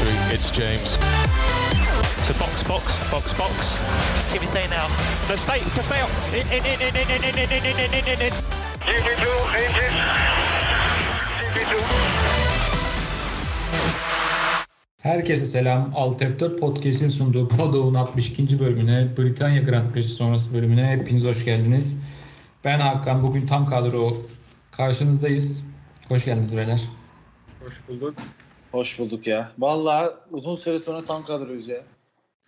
victory. It's James. So box, box, box, box. Give me say now. No, stay, stay up. In, in, in, in, in, in, in, in, in, in, in, in. GP2, engine. GP2. Herkese selam. Alt F4 Podcast'in sunduğu Podol'un 62. bölümüne, Britanya Grand Prix sonrası bölümüne hepiniz hoş geldiniz. Ben Hakan. Bugün tam kadro karşınızdayız. Hoş geldiniz beyler. Hoş bulduk. Hoş bulduk ya. Vallahi uzun süre sonra tam kadroyuz ya.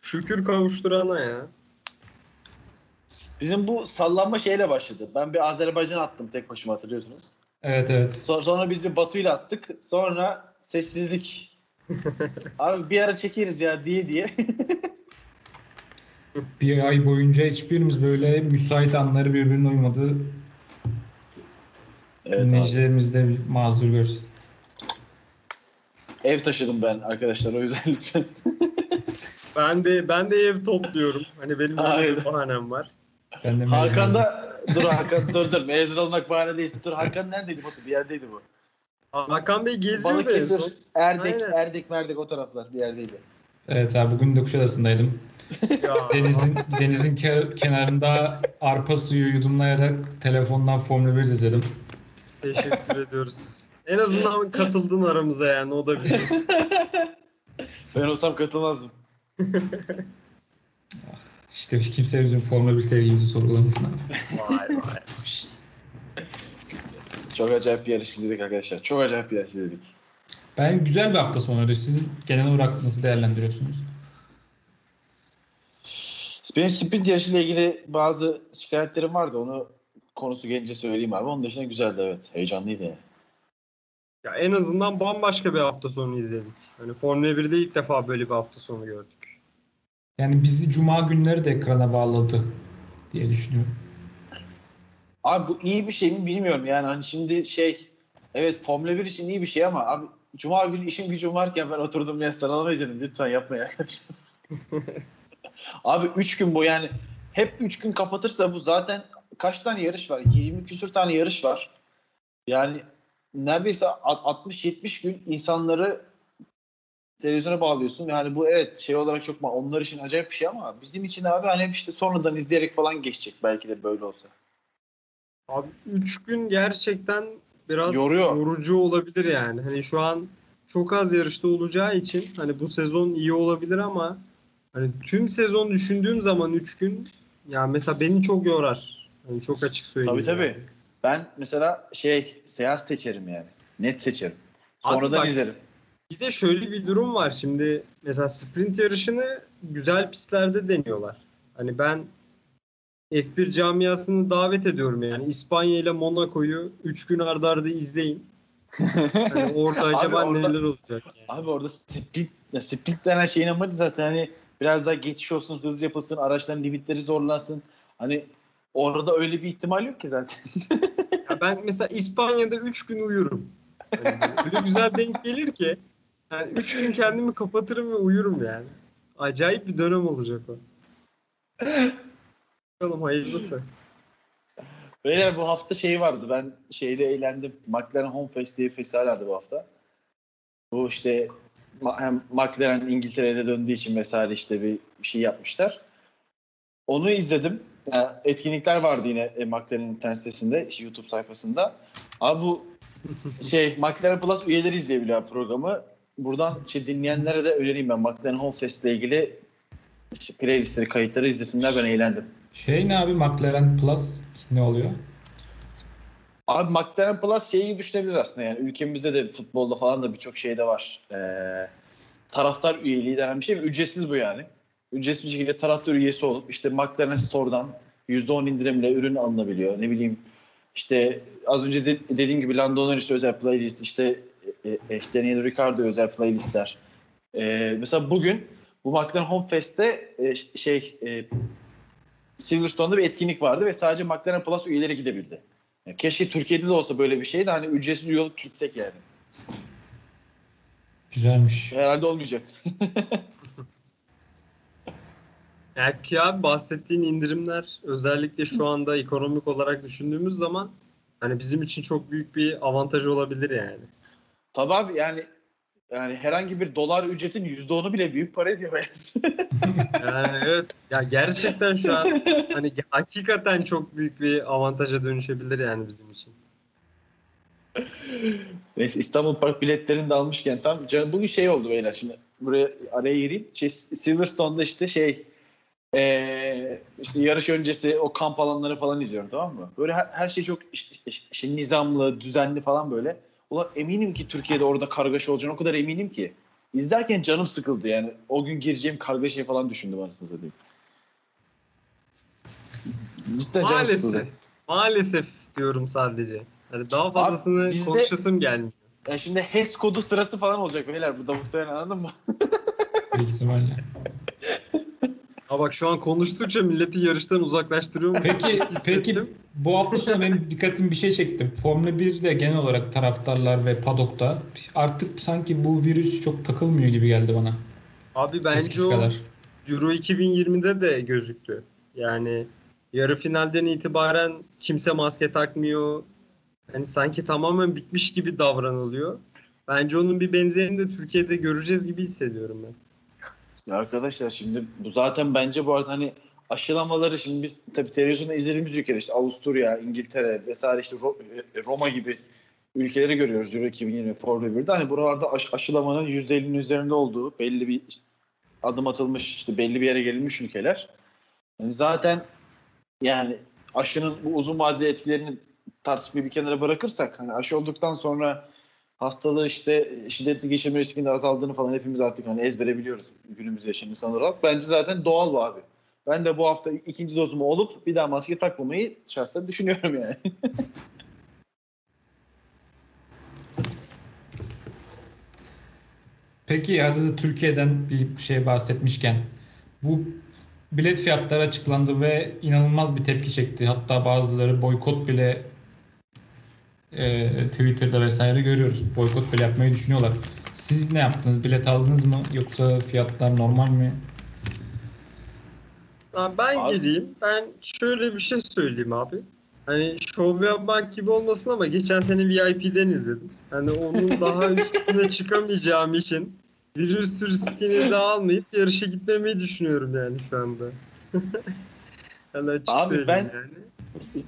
Şükür kavuşturana ya. Bizim bu sallanma şeyle başladı. Ben bir Azerbaycan attım tek başıma hatırlıyorsunuz. Evet evet. So- sonra biz bir Batu ile attık. Sonra sessizlik. Abi bir ara çekeriz ya diye diye. Bir ay boyunca hiçbirimiz böyle müsait anları birbirine uymadı. evet. Dinleyicilerimiz de mazur görsün. Ev taşıdım ben arkadaşlar o yüzden lütfen. Ben de ben de ev topluyorum. Hani benim de bahanem var. Ben de mezun Hakan oldum. da dur Hakan dur dur mezun olmak bahane değil. Dur Hakan neredeydi Batu? Bir yerdeydi bu. Hakan Bey geziyordu en son. Erdek, Aynen. Erdek, Merdek o taraflar bir yerdeydi. Evet abi bugün de Kuşadası'ndaydım. Denizin denizin ke- kenarında arpa suyu yudumlayarak telefondan Formula 1 izledim. teşekkür ediyoruz. En azından katıldın aramıza yani o da bir şey. Ben olsam katılmazdım. İşte kimse bizim Formula 1 sevgimizi sorgulamasın abi. Vay vay. Çok acayip bir yarış izledik arkadaşlar. Çok acayip bir yarış izledik. Ben güzel bir hafta sonuydu. Siz genel olarak nasıl değerlendiriyorsunuz? Benim sprint yarışıyla ilgili bazı şikayetlerim vardı. Onu konusu gelince söyleyeyim abi. Onun dışında güzeldi evet. Heyecanlıydı yani. Ya en azından bambaşka bir hafta sonu izledik. Hani Formula 1'de ilk defa böyle bir hafta sonu gördük. Yani bizi cuma günleri de ekrana bağladı diye düşünüyorum. Abi bu iyi bir şey mi bilmiyorum. Yani hani şimdi şey evet Formula 1 için iyi bir şey ama abi Cuma günü işim gücüm varken ben oturdum ya sıralama izledim. Lütfen yapmayın arkadaşlar. abi 3 gün bu yani hep 3 gün kapatırsa bu zaten kaç tane yarış var? 20 küsür tane yarış var. Yani neredeyse 60-70 gün insanları televizyona bağlıyorsun. Yani bu evet şey olarak çok onlar için acayip bir şey ama bizim için abi hani işte sonradan izleyerek falan geçecek belki de böyle olsa. Abi 3 gün gerçekten biraz Yoruyor. yorucu olabilir yani. Hani şu an çok az yarışta olacağı için hani bu sezon iyi olabilir ama hani tüm sezon düşündüğüm zaman 3 gün ya mesela beni çok yorar. Hani çok açık söyleyeyim. Tabii tabii. yani. Ben mesela şey seans seçerim yani. Net seçerim. Abi Sonradan bak- izlerim. Bir de şöyle bir durum var. Şimdi mesela sprint yarışını güzel pistlerde deniyorlar. Hani ben F1 camiasını davet ediyorum yani. İspanya ile Monaco'yu 3 gün ardarda arda izleyin. Hani orada Abi acaba orada- neler olacak yani. Abi orada sprint, ya sprint denen şeyin amacı zaten hani biraz daha geçiş olsun, hız yapılsın, araçların limitleri zorlansın. Hani orada öyle bir ihtimal yok ki zaten. Ya ben mesela İspanya'da 3 gün uyurum. Yani öyle güzel denk gelir ki. Yani 3 gün kendimi kapatırım ve uyurum yani. Acayip bir dönem olacak o. Bakalım hayırlısı. Böyle bu hafta şey vardı. Ben şeyde eğlendim. McLaren Home Fest diye festival vardı bu hafta. Bu işte hem McLaren İngiltere'de döndüğü için vesaire işte bir bir şey yapmışlar. Onu izledim. Yani etkinlikler vardı yine e, McLaren'in internet sitesinde, YouTube sayfasında. Abi bu şey McLaren Plus üyeleri izleyebiliyor programı. Buradan şey, dinleyenlere de önereyim ben. McLaren Home Fest ile ilgili işte playlistleri, kayıtları izlesinler. Ben eğlendim. Şey ne abi McLaren Plus ne oluyor? Abi McLaren Plus şeyi düşünebiliriz aslında yani ülkemizde de futbolda falan da birçok şeyde var. Ee, taraftar üyeliği denen bir şey ücretsiz bu yani. Ücretsiz bir şekilde taraftar üyesi olup işte McLaren Store'dan %10 indirimle ürün alınabiliyor. Ne bileyim işte az önce de, dediğim gibi Lando Norris özel playlist işte e, e, Daniel Ricciardo özel playlistler. Ee, mesela bugün bu McLaren Home Fest'te e, şey e, Silverstone'da bir etkinlik vardı ve sadece McLaren Plus üyeleri gidebildi. Ya keşke Türkiye'de de olsa böyle bir şey de hani ücretsiz üyelik gitsek yani. Güzelmiş. Herhalde olmayacak. Yani ki abi bahsettiğin indirimler özellikle şu anda ekonomik olarak düşündüğümüz zaman hani bizim için çok büyük bir avantaj olabilir yani. Tabii abi yani yani herhangi bir dolar ücretin %10'u bile büyük para ediyor beyler. Yani evet. Ya gerçekten şu an hani hakikaten çok büyük bir avantaja dönüşebilir yani bizim için. Neyse İstanbul Park biletlerini de almışken tam canım bugün şey oldu beyler şimdi buraya araya gireyim. Şey, Silverstone'da işte şey eee, işte yarış öncesi o kamp alanları falan izliyorum tamam mı? Böyle her, her şey çok iş- iş- şey, nizamlı, düzenli falan böyle. Ulan eminim ki Türkiye'de orada kargaşa olacağını o kadar eminim ki. İzlerken canım sıkıldı yani. O gün gireceğim kargaşayı falan düşündüm anasını satayım. Cidden canım Maalesef. sıkıldı. Maalesef diyorum sadece. Hani daha fazlasını bizde- konuşasım gelmiyor. Yani şimdi HES kodu sırası falan olacak beyler bu da muhtemelen anladın mı? Büyük ihtimalle. Ha bak şu an konuştukça milleti yarıştan uzaklaştırıyor mu? Peki, peki bu hafta sonu benim dikkatimi bir şey çekti. Formula 1'de genel olarak taraftarlar ve padokta artık sanki bu virüs çok takılmıyor gibi geldi bana. Abi Eskisi bence o kadar. Euro 2020'de de gözüktü. Yani yarı finalden itibaren kimse maske takmıyor. Hani sanki tamamen bitmiş gibi davranılıyor. Bence onun bir benzerini de Türkiye'de göreceğiz gibi hissediyorum ben. Ya arkadaşlar şimdi bu zaten bence bu arada hani aşılamaları şimdi biz tabii televizyonda izlediğimiz ülkeler işte Avusturya, İngiltere vesaire işte e, Roma gibi ülkeleri görüyoruz Euro 2020 Formula 1'de. Hani buralarda aş- aşılamanın %50'nin üzerinde olduğu belli bir adım atılmış işte belli bir yere gelinmiş ülkeler. Yani zaten yani aşının bu uzun vadeli etkilerini tartışmayı bir kenara bırakırsak hani aşı olduktan sonra hastalığı işte şiddetli geçirme riskinin azaldığını falan hepimiz artık hani ezbere biliyoruz günümüzde yaşayan insanlar olarak. Bence zaten doğal bu abi. Ben de bu hafta ikinci dozumu olup bir daha maske takmamayı şahsen düşünüyorum yani. Peki hazır Türkiye'den bir şey bahsetmişken bu bilet fiyatları açıklandı ve inanılmaz bir tepki çekti. Hatta bazıları boykot bile e, Twitter'da vesaire görüyoruz. Boykot bile yapmayı düşünüyorlar. Siz ne yaptınız? Bilet aldınız mı? Yoksa fiyatlar normal mi? Abi ben Abi- gireyim. Ben şöyle bir şey söyleyeyim abi. Hani şov yapmak gibi olmasın ama geçen sene VIP'den izledim. Hani onun daha üstüne çıkamayacağım için virüs riskini de almayıp yarışa gitmemeyi düşünüyorum yani şu anda. hani açık Abi ben- yani.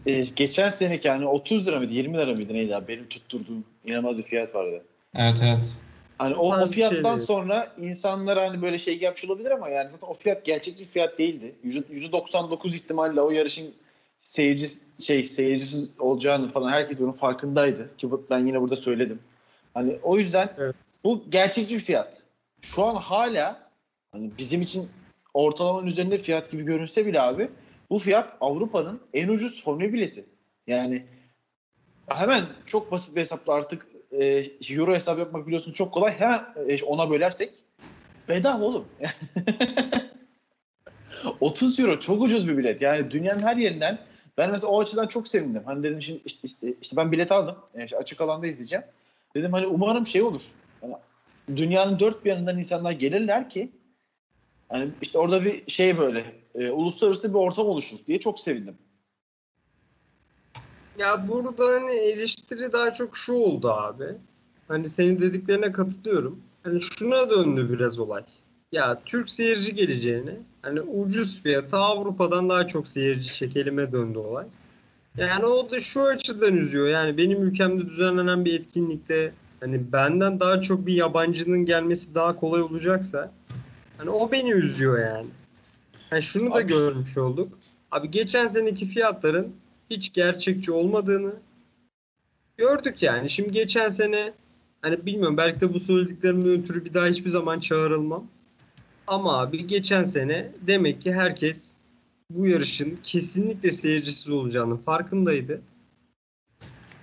E, geçen seneki hani 30 lira mıydı 20 lira mıydı neydi abi benim tutturduğum inanılmaz bir fiyat vardı. Evet evet. Hani o, o fiyattan şey sonra insanlar hani böyle şey yapmış olabilir ama yani zaten o fiyat gerçek bir fiyat değildi. Yüzde- %99 ihtimalle o yarışın seyirci şey seyircisiz olacağını falan herkes bunun farkındaydı ki bu- ben yine burada söyledim. Hani o yüzden Evet. bu gerçekçi bir fiyat. Şu an hala hani bizim için ortalamanın üzerinde fiyat gibi görünse bile abi bu fiyat Avrupa'nın en ucuz Formula bileti. Yani hemen çok basit bir hesapla artık e, euro hesap yapmak biliyorsun çok kolay. Hemen e, ona bölersek bedava oğlum. 30 euro çok ucuz bir bilet. Yani dünyanın her yerinden ben mesela o açıdan çok sevindim. Hani dedim şimdi işte, işte, işte ben bilet aldım. Yani işte açık alanda izleyeceğim. Dedim hani umarım şey olur. Yani dünyanın dört bir yanından insanlar gelirler ki hani işte orada bir şey böyle e, uluslararası bir ortam oluşur diye çok sevindim. Ya burada hani eleştiri daha çok şu oldu abi. Hani senin dediklerine katılıyorum. Hani şuna döndü biraz olay. Ya Türk seyirci geleceğine hani ucuz fiyata Avrupa'dan daha çok seyirci çekelime döndü olay. Yani o da şu açıdan üzüyor. Yani benim ülkemde düzenlenen bir etkinlikte hani benden daha çok bir yabancının gelmesi daha kolay olacaksa hani o beni üzüyor yani. Yani şunu da Abi- görmüş olduk. Abi geçen seneki fiyatların hiç gerçekçi olmadığını gördük yani. Şimdi geçen sene hani bilmiyorum belki de bu söylediklerimden ötürü bir daha hiçbir zaman çağrılmam. Ama abi geçen sene demek ki herkes bu yarışın kesinlikle seyircisiz olacağının farkındaydı.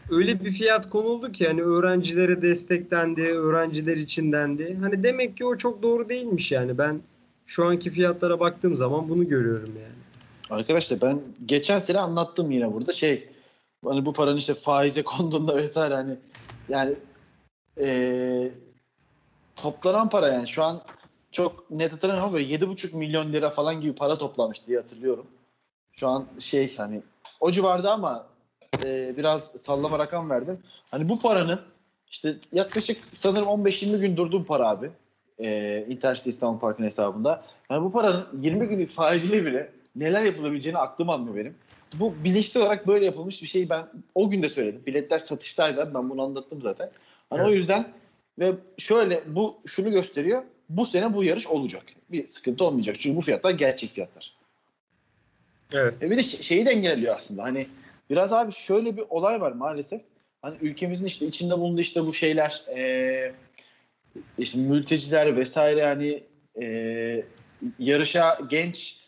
Öyle bir fiyat konuldu ki hani öğrencilere desteklendi, öğrenciler için dendi. Hani demek ki o çok doğru değilmiş yani. Ben şu anki fiyatlara baktığım zaman bunu görüyorum yani. Arkadaşlar ben geçen sene anlattım yine burada şey hani bu paranın işte faize konduğunda vesaire hani yani eee toplanan para yani şu an çok net hatırlamıyorum ama böyle 7,5 milyon lira falan gibi para toplamıştı diye hatırlıyorum. Şu an şey hani o civarda ama eee, biraz sallama rakam verdim. Hani bu paranın İşte yaklaşık sanırım 15-20 gün durdu bu para abi. Ee, Interstate İstanbul Park'ın hesabında. Yani bu paranın 20 günlük faizli bile neler yapılabileceğini aklım almıyor benim. Bu bilinçli olarak böyle yapılmış bir şey ben o gün de söyledim. Biletler satıştaydı ben bunu anlattım zaten. Hani o Evet. yüzden ve şöyle bu şunu gösteriyor. Bu sene bu yarış olacak. Bir sıkıntı olmayacak. Çünkü bu fiyatlar gerçek fiyatlar. Evet. E bir de şey- şeyi de engelliyor aslında. Hani biraz abi şöyle bir olay var maalesef. Hani ülkemizin işte içinde bulunduğu işte bu şeyler e, işte mülteciler vesaire yani e, yarışa genç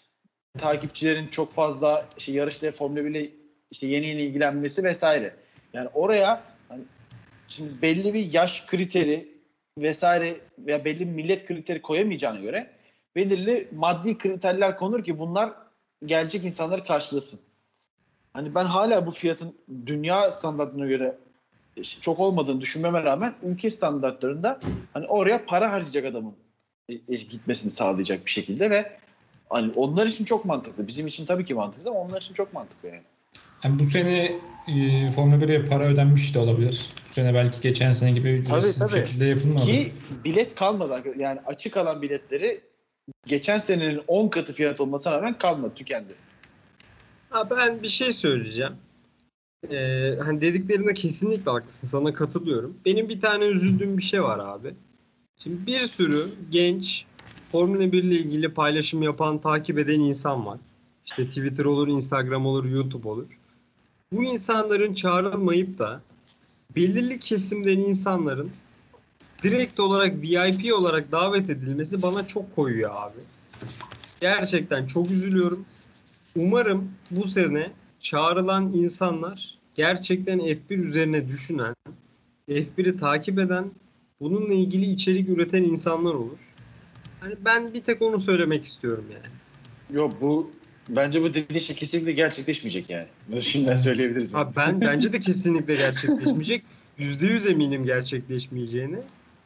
takipçilerin çok fazla işte yarışla Formula 1 ile işte yeni yeni ilgilenmesi vesaire. Yani oraya hani şimdi belli bir yaş kriteri vesaire veya belli millet kriteri koyamayacağına göre belirli maddi kriterler konur ki bunlar gelecek insanları karşılasın. Hani ben hala bu fiyatın dünya standartlarına göre çok olmadığını düşünmeme rağmen ülke standartlarında hani oraya para harcayacak adamın e, e, gitmesini sağlayacak bir şekilde ve hani onlar için çok mantıklı. Bizim için tabii ki mantıklı ama onlar için çok mantıklı yani. Yani bu sene e, Formula 1'e para ödenmiş de olabilir. Bu sene belki geçen sene gibi ücretsiz Tabii, bir tabii. şekilde yapılmadı. Ki bilet kalmadı. Yani açık alan biletleri geçen senenin 10 katı fiyat olmasına rağmen kalmadı, tükendi. Ha, ben bir şey söyleyeceğim. Ee, hani dediklerinde kesinlikle haklısın. Sana katılıyorum. Benim bir tane üzüldüğüm bir şey var abi. Şimdi bir sürü genç Formula 1 ile ilgili paylaşım yapan, takip eden insan var. İşte Twitter olur, Instagram olur, YouTube olur. Bu insanların çağrılmayıp da belirli kesimden insanların direkt olarak VIP olarak davet edilmesi bana çok koyuyor abi. Gerçekten çok üzülüyorum. Umarım bu sene çağrılan insanlar gerçekten F1 üzerine düşünen, F1'i takip eden, bununla ilgili içerik üreten insanlar olur. Hani ben bir tek onu söylemek istiyorum yani. Yok bu bence bu dediğin şey kesinlikle gerçekleşmeyecek yani. Bunu şimdiden söyleyebiliriz. Ha ben bence de kesinlikle gerçekleşmeyecek. Yüzde yüz eminim gerçekleşmeyeceğini.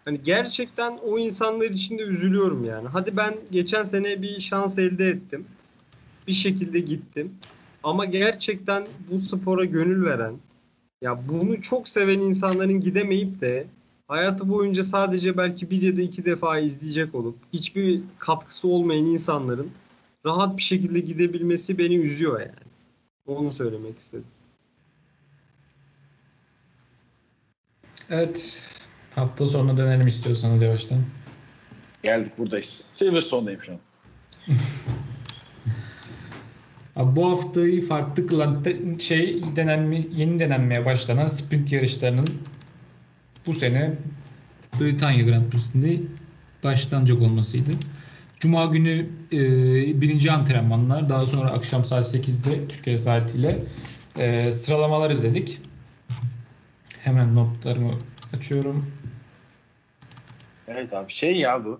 Hani gerçekten o insanlar için de üzülüyorum yani. Hadi ben geçen sene bir şans elde ettim. Bir şekilde gittim. Ama gerçekten bu spora gönül veren, ya bunu çok seven insanların gidemeyip de hayatı boyunca sadece belki bir ya da iki defa izleyecek olup hiçbir katkısı olmayan insanların rahat bir şekilde gidebilmesi beni üzüyor yani. Onu söylemek istedim. Evet. Hafta sonuna dönelim istiyorsanız yavaştan. Geldik buradayız. Silverstone'dayım şu an. Bu haftayı farklı kılan şey denenme, yeni denenmeye başlanan sprint yarışlarının bu sene Britanya Grand Prix'sinde başlanacak olmasıydı. Cuma günü e, birinci antrenmanlar, daha sonra akşam saat 8'de Türkiye saatiyle e, sıralamalar izledik. Hemen notlarımı açıyorum. Evet abi şey ya bu.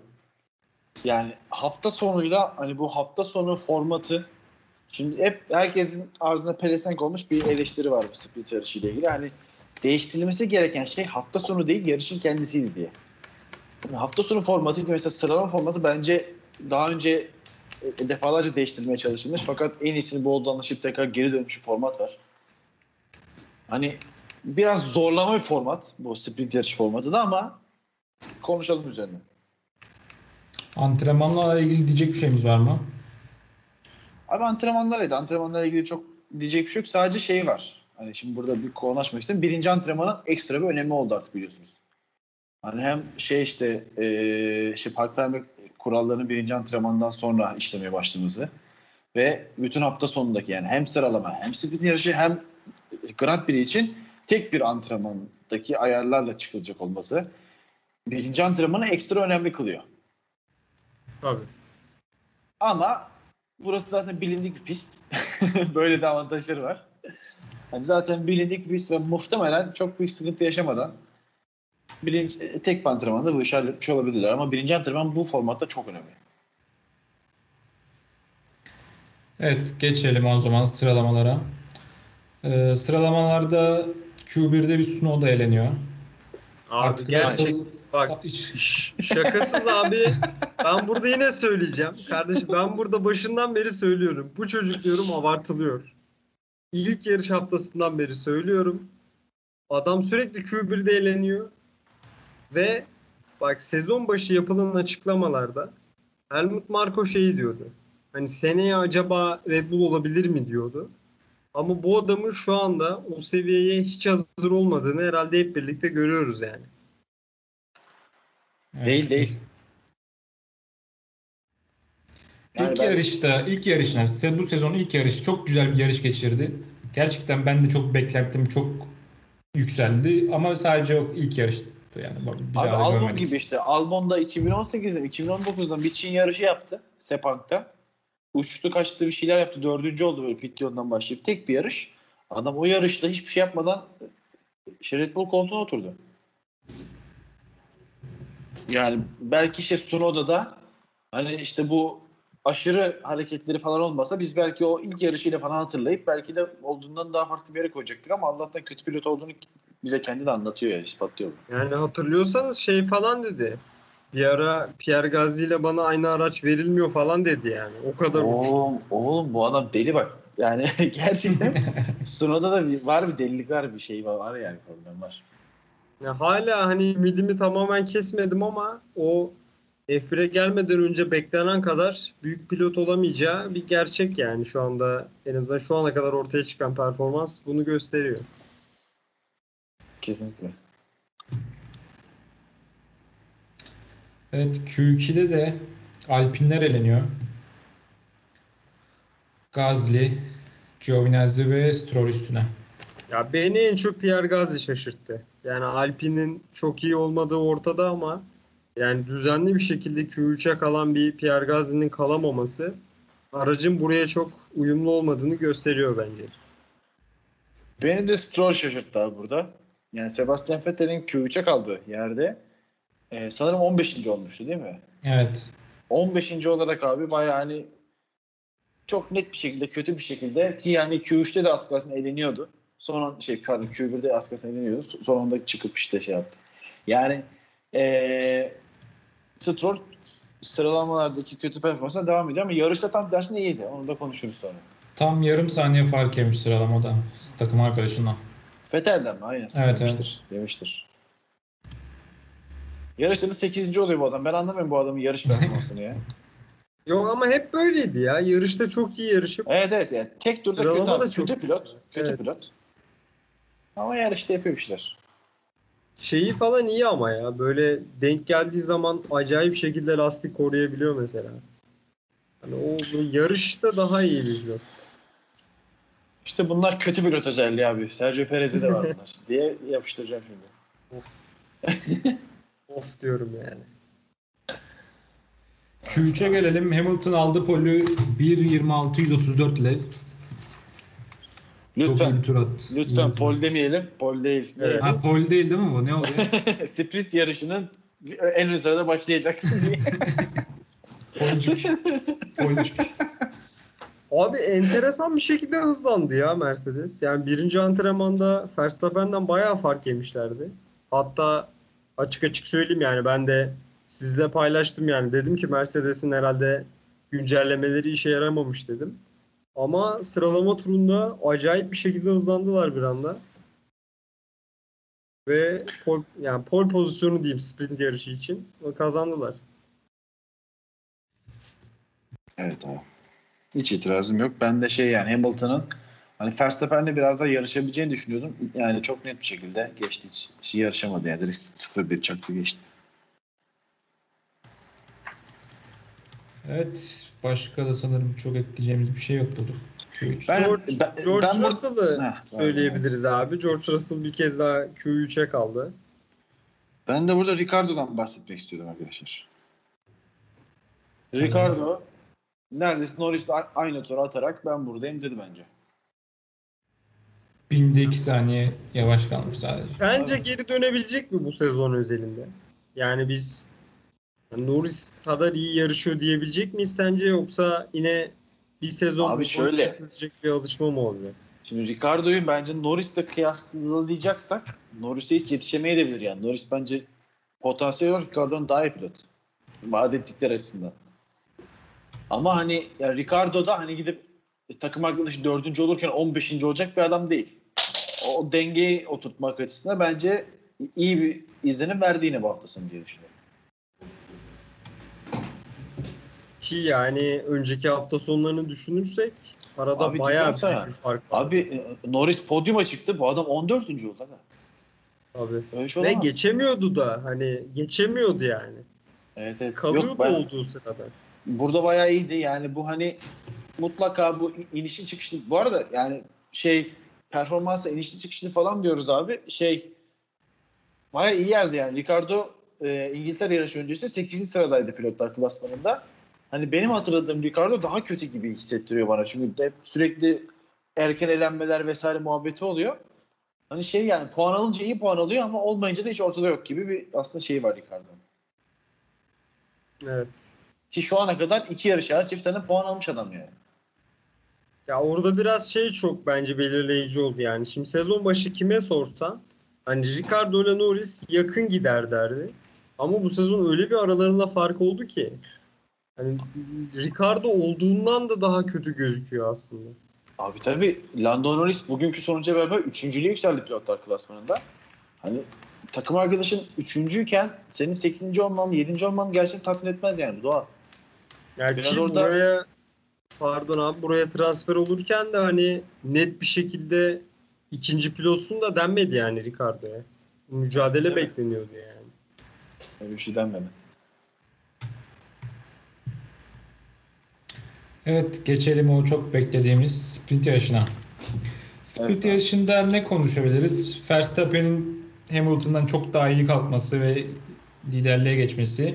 Yani hafta sonuyla hani bu hafta sonu formatı şimdi hep herkesin ağzına pelesenk olmuş bir eleştiri var bu sprint yarışıyla ilgili. Hani değiştirilmesi gereken şey hafta sonu değil yarışın kendisiydi diye. Yani hafta sonu formatı mesela sıralama formatı bence daha önce e, defalarca değiştirilmeye çalışılmış fakat en iyisini bu oldu anlaşıp tekrar geri dönmüş bir format var. Hani biraz zorlama bir format bu sprint yarışı formatı da ama konuşalım üzerine. Antrenmanlarla ilgili diyecek bir şeyimiz var mı? Abi antrenmanlarıydı. Antrenmanlarla ilgili çok diyecek bir şey yok. Sadece şey var. Hani şimdi burada bir konu açmak istedim. Birinci antrenmanın ekstra bir önemi oldu artık biliyorsunuz. Hani hem şey işte eee işte park verme kurallarının birinci antrenmandan sonra işlemeye başladığımızı ve bütün hafta sonundaki yani hem sıralama hem sprint yarışı hem Grand Prix için tek bir antrenmandaki ayarlarla çıkılacak olması birinci antrenmanı ekstra önemli kılıyor. Tabii. Ama burası zaten bilindik bir pist. Böyle de avantajları var. Yani zaten bilindik bir pist ve muhtemelen çok büyük sıkıntı yaşamadan birinci, tek bir antrenmanda bu işi halletmiş olabilirler. Ama birinci antrenman bu formatta çok önemli. Evet geçelim o zaman sıralamalara. Ee, sıralamalarda Q1'de bir Sunoda eleniyor. Abi Artık gerçek nasıl- bak şakasız abi. Ben burada yine söyleyeceğim. Kardeşim ben burada başından beri söylüyorum. Bu çocuk diyorum abartılıyor. İlk yarış haftasından beri söylüyorum. Adam sürekli Q1'de eğleniyor. Ve bak sezon başı yapılan açıklamalarda Helmut Marko şeyi diyordu. Hani seneye acaba Red Bull olabilir mi diyordu. Ama bu adamın şu anda o seviyeye hiç hazır olmadığını herhalde hep birlikte görüyoruz yani. Değil, değil. Yani ilk ben- yarışta, ilk yarışına, bu sezon ilk yarışı çok güzel bir yarış geçirdi. Gerçekten ben de çok beklentim çok yükseldi ama sadece o ilk yarıştı yani. Bir Abi da Albon görmedik. gibi işte. Albon'da 2018'de 2019'da bir Çin yarışı yaptı Sepang'da. Uçtu kaçtı bir şeyler yaptı. Dördüncü oldu böyle pit yolundan başlayıp. Tek bir yarış. Adam o yarışta hiçbir şey yapmadan Red Bull koltuğuna oturdu. Yani belki işte Sunoda'da hani işte bu aşırı hareketleri falan olmasa biz belki o ilk yarışıyla falan hatırlayıp belki de olduğundan daha farklı bir yere koyacaktık ama Allah'tan kötü pilot olduğunu bize kendi de anlatıyor ya ispatlıyor. Yani hatırlıyorsanız şey falan dedi. Bir ara Pierre Gasly ile bana aynı araç verilmiyor falan dedi yani. O kadar uçtu. Oğlum, oğlum bu adam deli bak. Yani gerçekten Sunoda'da da bir, var bir delilik var bir şey var, var yani problem var. Ya hala hani ümidimi tamamen kesmedim ama o F1'e gelmeden önce beklenen kadar büyük pilot olamayacağı bir gerçek yani şu anda en azından şu ana kadar ortaya çıkan performans bunu gösteriyor. Kesinlikle. Evet Q2'de de Alpinler eleniyor. Gazli, Giovinazzi ve Stroll üstüne. Ya beni en çok Pierre Gasly şaşırttı. Yani Alpine'in çok iyi olmadığı ortada ama yani düzenli bir şekilde Q3'e kalan bir Pierre Gasly'nin kalamaması aracın buraya çok uyumlu olmadığını gösteriyor bence. Beni de Stroll şaşırttı abi burada. Yani Sebastian Vettel'in Q3'e kaldığı yerde e, sanırım 15. olmuştu değil mi? Evet. 15. olarak abi bayağı hani çok net bir şekilde kötü bir şekilde ki yani Q3'te de az kalsın eleniyordu. Sonra şey pardon Q1'de az kalsın eleniyordu. So- Son anda çıkıp işte şey yaptı. Yani eee Stroll sıralamalardaki kötü performansına devam ediyor ama yarışta tam tersine iyiydi. Onu da konuşuruz sonra. Tam yarım saniye fark yemiş sıralamada takım arkadaşından. Vettel'den mi? Aynen. Evet, Yemiştir. Yemiştir. Yarışta da 8. oluyor bu adam. Ben anlamıyorum bu adamın yarış performansını ya. Yok ama hep böyleydi ya. Yarışta çok iyi yarışıp Evet evet yani tek turda kötü, Sıralama da abi. çok kötü pilot. Kötü Evet. pilot. Ama yarışta yapıyor bir şeyler. şeyi falan iyi ama ya. Böyle denk geldiği zaman acayip şekilde lastik koruyabiliyor mesela. Hani o yarışta daha iyi bir pilot. İşte bunlar kötü pilot özelliği abi. Sergio Perez'de de var bunlar diye yapıştıracağım şimdi. Of diyorum yani. Q3'e gelelim. Hamilton aldı polü 1.26.134 ile. Çok iyi Lütfen. bir tur attı. İyi Lütfen pol demeyelim. Pol değil. Evet. Ha pol değil değil mi bu? Ne oluyor? Sprint yarışının en ön sırada başlayacak. Polcuk. Polcuk. Abi enteresan bir şekilde hızlandı ya Mercedes. Yani birinci antrenmanda Verstappen'den bayağı fark yemişlerdi. Hatta açık açık söyleyeyim yani ben de sizle paylaştım yani. Dedim ki Mercedes'in herhalde güncellemeleri işe yaramamış dedim. Ama sıralama turunda acayip bir şekilde hızlandılar bir anda. Ve pol, yani pol pozisyonu diyeyim sprint yarışı için kazandılar. Evet abi. Hiç itirazım yok. Ben de şey yani Hamilton'ın hani Verstappen'le biraz daha yarışabileceğini düşünüyordum. Yani çok net bir şekilde geçti. Hiç, hiç yarışamadı yani. Direkt 0-1 çaktı geçti. Evet. Başka da sanırım çok ekleyeceğimiz bir şey yok burada. Q3. Ben, George, ben, George ben Russell'ı Heh, söyleyebiliriz abi. George Russell bir kez daha Q3'e kaldı. Ben de burada Ricardo'dan bahsetmek istiyordum arkadaşlar. Ricardo neredeyse Norris'le aynı tura atarak ben buradayım dedi bence. Binde 2 saniye yavaş kalmış sadece. Bence geri dönebilecek mi bu sezon özelinde? Yani biz yani Norris kadar iyi yarışıyor diyebilecek miyiz sence yoksa yine bir sezon Abi şöyle. bir alışma mı olacak? Şimdi Ricardo'yu bence Norris'le kıyaslayacaksak Norris'e hiç yetişemeyebilir yani. Norris bence potansiyel olarak Ricardo'nun daha iyi pilot. Vaat ettikleri açısından. Ama hani ya Ricardo da hani gidip e, takım arkadaşı dördüncü olurken 15. olacak bir adam değil. O, o dengeyi oturtmak açısından bence iyi bir izlenim verdi yine bu hafta sonu diye düşünüyorum. Ki yani önceki hafta sonlarını düşünürsek arada Abi bayağı bir fark var. Abi e, Norris podyuma çıktı. Bu adam 14. oldu. Abi. Şey Ve geçemiyordu da hani geçemiyordu yani. Evet evet. Kalıyordu Yok, ben- olduğu sırada. burada bayağı iyiydi. Yani bu hani mutlaka bu inişli çıkışlı. Bu arada yani şey performansa inişli çıkışlı falan diyoruz abi. Şey bayağı iyi yerdi yani. Ricardo e, İngiltere yarışı öncesi 8. sıradaydı pilotlar klasmanında. Hani benim hatırladığım Ricardo daha kötü gibi hissettiriyor bana. Çünkü hep sürekli erken elenmeler vesaire muhabbeti oluyor. Hani şey yani puan alınca iyi puan alıyor ama olmayınca da hiç ortada yok gibi bir aslında şey var Ricardo'nun. Evet. Ki şu ana kadar iki yarış hariç hep senden puan almış adam yani. Ya orada biraz şey çok bence belirleyici oldu yani. Şimdi sezon başı kime sorsan hani Ricardo ile Norris yakın gider derdi. Ama bu sezon öyle bir aralarında fark oldu ki. Hani Ricardo olduğundan da daha kötü gözüküyor aslında. Abi tabii Lando Norris bugünkü sonuca beraber üçüncülüğe yükseldi pilotlar klasmanında. Hani takım arkadaşın üçüncüyken senin sekizinci olman, yedinci olman gerçekten tatmin etmez yani bu doğal. Yani Biraz orada- buraya pardon abi buraya transfer olurken de hani net bir şekilde ikinci pilotsun da denmedi yani Ricardo'ya. Mücadele mi? bekleniyordu yani. Öyle bir şey denmedi. Evet geçelim o çok beklediğimiz sprint yarışına. Sprint Evet. yarışında ne konuşabiliriz? Verstappen'in Hamilton'dan çok daha iyi kalkması ve liderliğe geçmesi.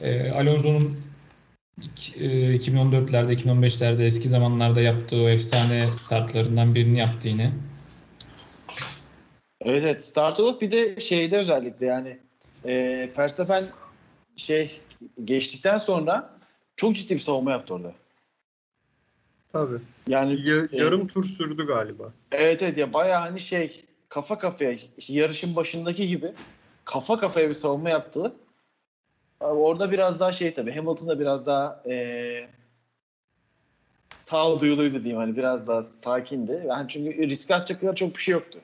Ee, Alonso'nun ik- e, 2014'lerde, 2015'lerde eski zamanlarda yaptığı o efsane startlarından birini yaptı yine. Evet evet start olup bir de şeyde özellikle yani e, Verstappen şey geçtikten sonra çok ciddi bir savunma yaptı orada. Tabii. Yani Ya- yarım tur sürdü galiba. Evet evet ya bayağı hani şey kafa kafaya yarışın başındaki gibi kafa kafaya bir savunma yaptı. Abi Orada biraz daha şey tabii Hamilton da biraz daha eee sağduyuluydu diyeyim hani biraz daha sakindi. Yani çünkü riske atacak kadar çok bir şey yoktu.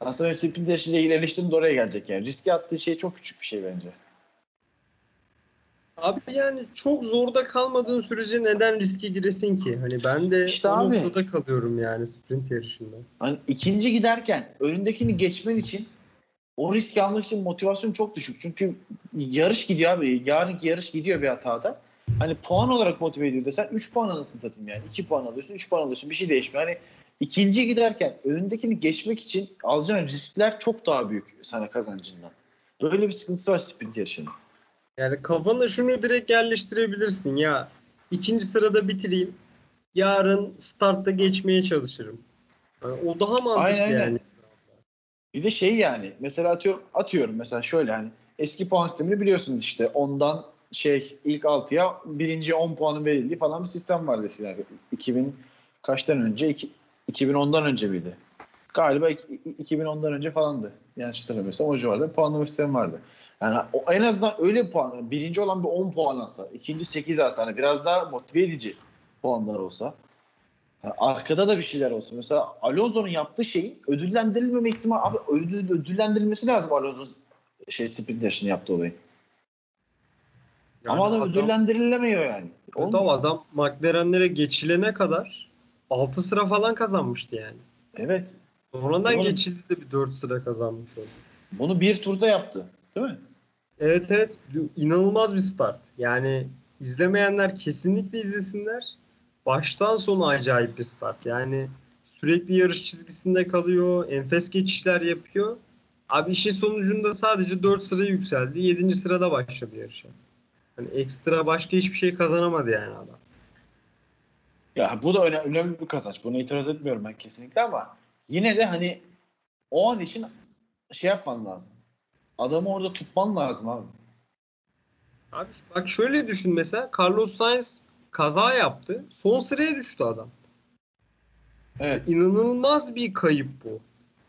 Aslında benim sprint yarışıyla ilgili eleştirim de oraya gelecek yani. Riske attığı şey çok küçük bir şey bence. Abi yani çok zorda kalmadığın sürece neden riske giresin ki? Hani ben de İşte o abi. noktada kalıyorum yani sprint yarışında. Hani ikinci giderken önündekini geçmen için o riski almak için motivasyon çok düşük. Çünkü yarış gidiyor abi. Yarınki yarış gidiyor bir hatada. Hani puan olarak motive ediyor desen 3 puan alırsın satayım yani. 2 puan alıyorsun, 3 puan alıyorsun. Bir şey değişmiyor. Hani ikinci giderken önündekini geçmek için alacağın riskler çok daha büyük sana kazancından. Böyle bir sıkıntısı var sprint yarışının. Yani kafana şunu direkt yerleştirebilirsin ya. ikinci sırada bitireyim. Yarın startta geçmeye çalışırım. Yani o daha mantıklı Aynen, aynen. yani. Bir de şey yani mesela atıyorum, atıyorum mesela şöyle hani eski puan sistemini biliyorsunuz işte ondan şey ilk 6'ya birinci 10 puanın verildiği falan bir sistem vardı eskiden. 2000 kaçtan önce? İki- 2010'dan önce miydi? Galiba iki- 2010'dan önce falandı. Yanlış hatırlamıyorsam o civarda puanlama sistemi vardı. Yani o, en azından öyle puan. Birinci olan bir 10 puan alsa, ikinci 8 alsa hani biraz daha motive edici puanlar olsa. Yani arkada da bir şeyler olsun. Mesela Alonso'nun yaptığı şeyin ödüllendirilmeme ihtimali abi ödül, ödüllendirilmesi lazım Alonso'nun şey sprint yarışını yaptığı olayı. Yani Ama adam, ödüllendirilemiyor yani. Adam, Olmuyor. adam McLaren'lere geçilene kadar 6 sıra falan kazanmıştı yani. Evet. Sonradan geçildi de bir 4 sıra kazanmış oldu. Bunu bir turda yaptı. Değil mi? Evet evet inanılmaz bir start. Yani izlemeyenler kesinlikle izlesinler. Baştan sona acayip bir start. Yani sürekli yarış çizgisinde kalıyor. Enfes geçişler yapıyor. Abi işin sonucunda sadece 4 sıra yükseldi. 7. sırada başladı yarışa. Hani ekstra başka hiçbir şey kazanamadı yani adam. Ya bu da öne- önemli bir kazanç. Buna itiraz etmiyorum ben kesinlikle ama yine de hani o an için şey yapman lazım. Adamı orada tutman lazım abi. Abi bak şöyle düşün mesela Carlos Sainz kaza yaptı. Son sıraya düştü adam. Evet. İnanılmaz bir kayıp bu.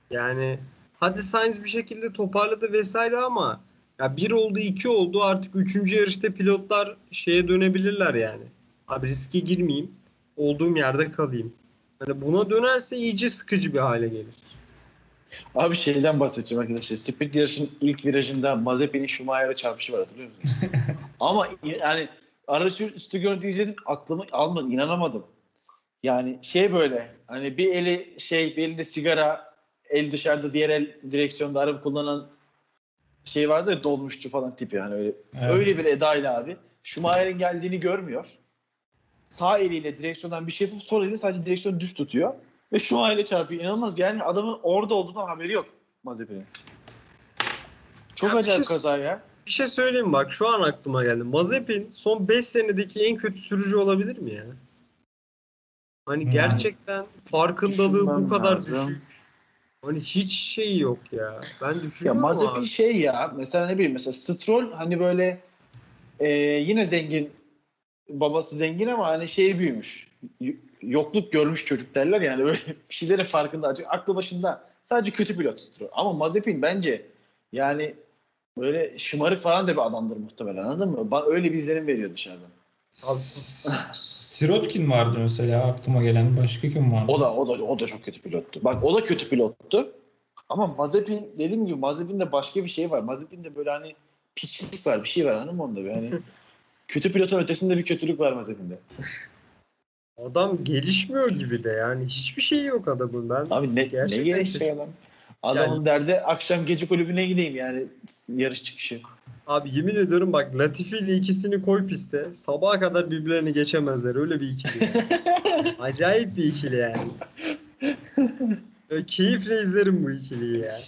Yani hadi Sainz bir şekilde toparladı vesaire ama ya bir oldu iki oldu artık üçüncü yarışta pilotlar şeye dönebilirler yani. Abi riske girmeyeyim. Olduğum yerde kalayım. Hani buna dönerse iyice sıkıcı bir hale gelir. Abi şeyden bahsedeceğim arkadaşlar. Sprint yarışın ilk virajında Mazepin'in Schumacher'a çarpışı var hatırlıyor musunuz? Ama yani aracı üstü görüntü izledim aklımı almadı inanamadım. Yani şey böyle hani bir eli şey bir elinde sigara el dışarıda diğer el direksiyonda araba kullanan şey vardı ya dolmuşçu falan tipi yani öyle Evet. öyle bir edayla abi Schumacher'in geldiğini görmüyor. Sağ eliyle direksiyondan bir şey yapıp sol eliyle sadece direksiyonu düz tutuyor. Ve Schumacher'e çarpıyor. İnanılmaz yani adamın orada olduğundan haberi yok Mazepin'in. Çok Ya acayip şey- kaza ya. Bir şey söyleyeyim bak şu an aklıma geldi. Mazepin son 5 senedeki en kötü sürücü olabilir mi ya? Hani Yani. gerçekten farkındalığı bu kadar lazım. düşük. Hani hiç şey yok ya. Ben Ya düşünüyorum Mazepin abi. şey ya mesela ne bileyim mesela Stroll hani böyle e, yine zengin babası zengin ama hani şey büyümüş. Yokluk görmüş çocuk derler yani böyle bir şeylerin farkında açık aklı başında sadece kötü pilot. Ama Mazepin bence yani böyle şımarık falan da bir adamdır muhtemelen anladın mı? Bana öyle bir izlenim veriyor dışarıdan. Sirotkin vardı mesela aklıma gelen. Başka kim vardı? O da o da o da çok kötü pilottu. Bak o da kötü pilottu. Ama Mazepin dediğim gibi Mazepin'de başka bir şey var. Mazepin'de böyle hani piçlik var, bir şey var mı onda? bir? Hani kötü pilotun ötesinde bir kötülük var Mazepin'de. Adam gelişmiyor gibi de yani. Hiçbir şey yok adamın. Ben Abi ne, ne kötü. adam? Adamın Yani- derdi akşam gece kulübüne gideyim yani yarış çıkışı. Abi yemin ediyorum bak Latifi ile ikisini koy piste. Sabaha kadar birbirlerini geçemezler. Öyle bir ikili. Acayip bir ikili yani. Böyle keyifle izlerim bu ikiliyi ya.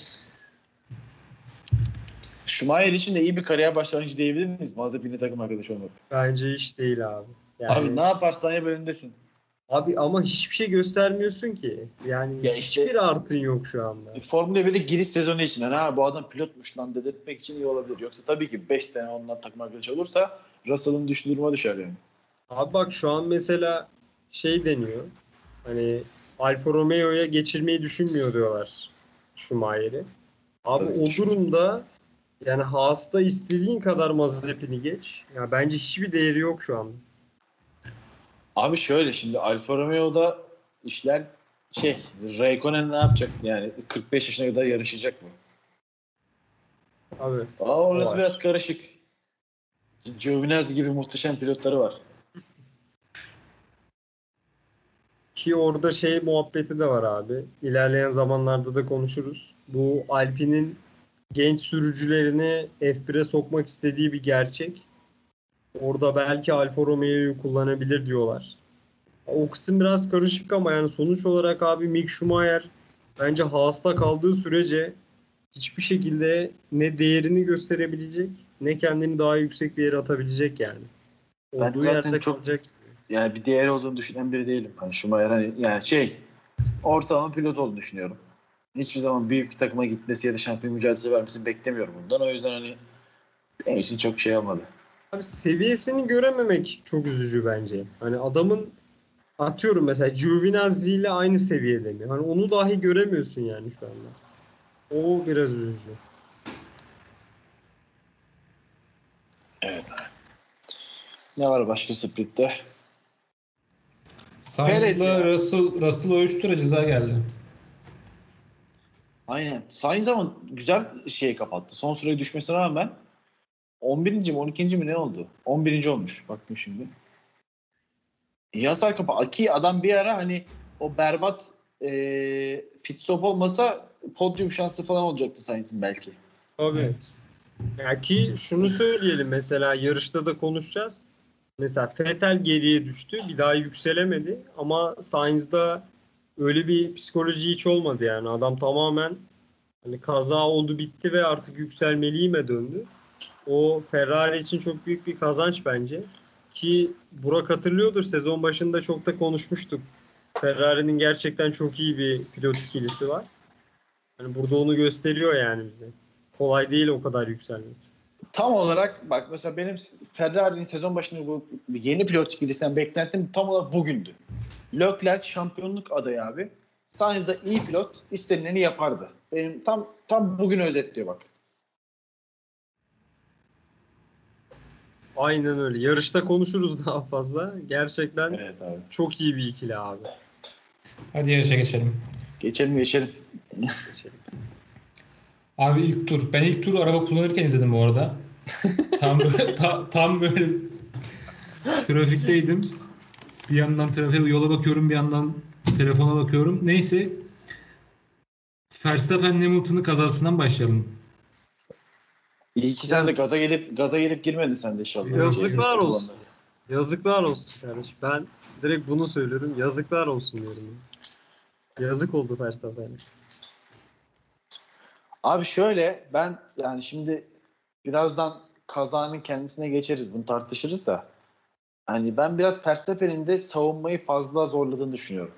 Schumacher için de iyi bir kariyer başlangıcı diyebilir miyiz? Mazepin'le takım arkadaşı olmak. Bence hiç değil abi. Yani, Abi ne yaparsan ya önündesin. Abi ama hiçbir şey göstermiyorsun ki. Yani Ya işte- hiçbir artın yok şu anda. Formula 1'de giriş sezonu için ha bu adam pilotmuş lan dedirtmek için iyi olabilir. Yoksa tabii ki 5 sene ondan takım arkadaşı olursa Russell'ın düştüğü duruma düşer yani. Abi bak şu an mesela şey deniyor. Hani Alfa Romeo'ya geçirmeyi düşünmüyor diyorlar Schumacher'i. Abi Tabii o ki. durumda yani Haas'ta istediğin kadar Mazepin'i geç. Ya bence hiçbir değeri yok şu an. Abi şöyle şimdi Alfa Romeo'da işler şey Raikkonen ne yapacak yani 45 yaşına kadar yarışacak mı? Abi Aa orası Var. biraz karışık. Giovinazzi gibi muhteşem pilotları var. ki orada şey muhabbeti de var abi. İlerleyen zamanlarda da konuşuruz. Bu Alpine'in genç sürücülerini F1'e sokmak istediği bir gerçek. Orada belki Alfa Romeo'yu kullanabilir diyorlar. O kısım biraz karışık ama yani sonuç olarak abi Mick Schumacher bence Haas'ta kaldığı sürece hiçbir şekilde ne değerini gösterebilecek ne kendini daha yüksek bir yere atabilecek yani. Ben Olduğu zaten yerde çok- kalacak. Yani bir değer olduğunu düşünen biri değilim. Hani Schumacher hani yani şey ortalama pilot olduğunu düşünüyorum. Hiçbir zaman büyük bir takıma gitmesi ya da şampiyon mücadelesi vermesini beklemiyorum bundan. O yüzden hani benim için çok şey olmadı. Abi seviyesini görememek çok üzücü bence. Hani adamın atıyorum mesela Giovinazzi ile aynı seviyede mi? Hani onu dahi göremiyorsun yani şu anda. O biraz üzücü. Ne var başka sprintte? Sainz'la Russell, Russell'a 3 tura ceza geldi. Aynen. Sainz ama güzel şeyi kapattı. Son süreye düşmesine rağmen 11. mi 12. mi ne oldu? 11. olmuş. Baktım şimdi. İyi hasar kapattı. Ki adam bir ara hani o berbat e, pit stop olmasa podyum şansı falan olacaktı Sainz'in belki. Tabii. Ya şunu söyleyelim mesela yarışta da konuşacağız. Mesela Vettel geriye düştü. Bir daha yükselemedi. Ama Sainz'da öyle bir psikoloji hiç olmadı yani. Adam tamamen hani kaza oldu bitti ve artık yükselmeliyime döndü. O Ferrari için çok büyük bir kazanç bence. Ki Burak hatırlıyordur sezon başında çok da konuşmuştuk. Ferrari'nin gerçekten çok iyi bir pilot ikilisi var. Hani burada onu gösteriyor yani bize. Kolay değil o kadar yükselmek. Tam olarak bak mesela benim Ferrari'nin sezon başında bu yeni pilot ikilisinden beklentim tam olarak bugündü. Leclerc şampiyonluk adayı abi. Sainz iyi pilot istenileni yapardı. Benim tam tam bugün özetliyor bak. Aynen öyle. Yarışta konuşuruz daha fazla. Gerçekten Evet abi. çok iyi bir ikili abi. Hadi yarışa geçelim. Geçelim geçelim. Geçelim. Abi ilk tur. Ben ilk turu araba kullanırken izledim bu arada. Tam böyle, ta- tam böyle trafikteydim. Bir yandan trafiğe yola bakıyorum, bir yandan telefona bakıyorum. Neyse. Verstappen Hamilton'ın kazasından başlayalım. İyi ki sen de gaza gelip gaza gelip girmedin sen de inşallah. Yazıklar Şey, olsun. Yazıklar olsun kardeşim. Ben direkt bunu söylüyorum. Yazıklar olsun diyorum. ya. Yazık oldu Verstappen'e. Abi şöyle ben yani şimdi birazdan kazanın kendisine geçeriz. Bunu tartışırız da. Hani ben biraz Verstappen'in de savunmayı fazla zorladığını düşünüyorum.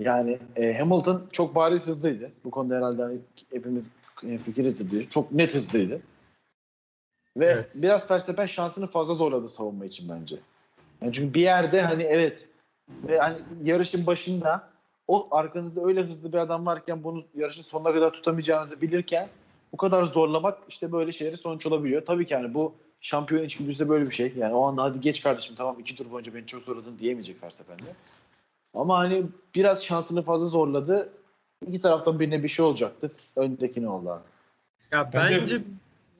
Yani e, Hamilton çok bariz hızlıydı. Bu konuda herhalde hani hepimiz e, fikirizdir diye. Çok net hızlıydı. Ve Evet. biraz Verstappen şansını fazla zorladı savunma için bence. Yani çünkü bir yerde hani evet ve hani yarışın başında o arkanızda öyle hızlı bir adam varken bunu yarışın sonuna kadar tutamayacağınızı bilirken bu kadar zorlamak işte böyle şeylere sonuç olabiliyor. Tabii ki yani bu şampiyon içgüdüsü böyle bir şey. Yani o anda hadi geç kardeşim tamam iki tur boyunca beni çok zorladın diyemeyecek Verstappen'de. Ama hani biraz şansını fazla zorladı. İki taraftan birine bir şey olacaktı. Öndekine oldu abi. Ya Bence- bence,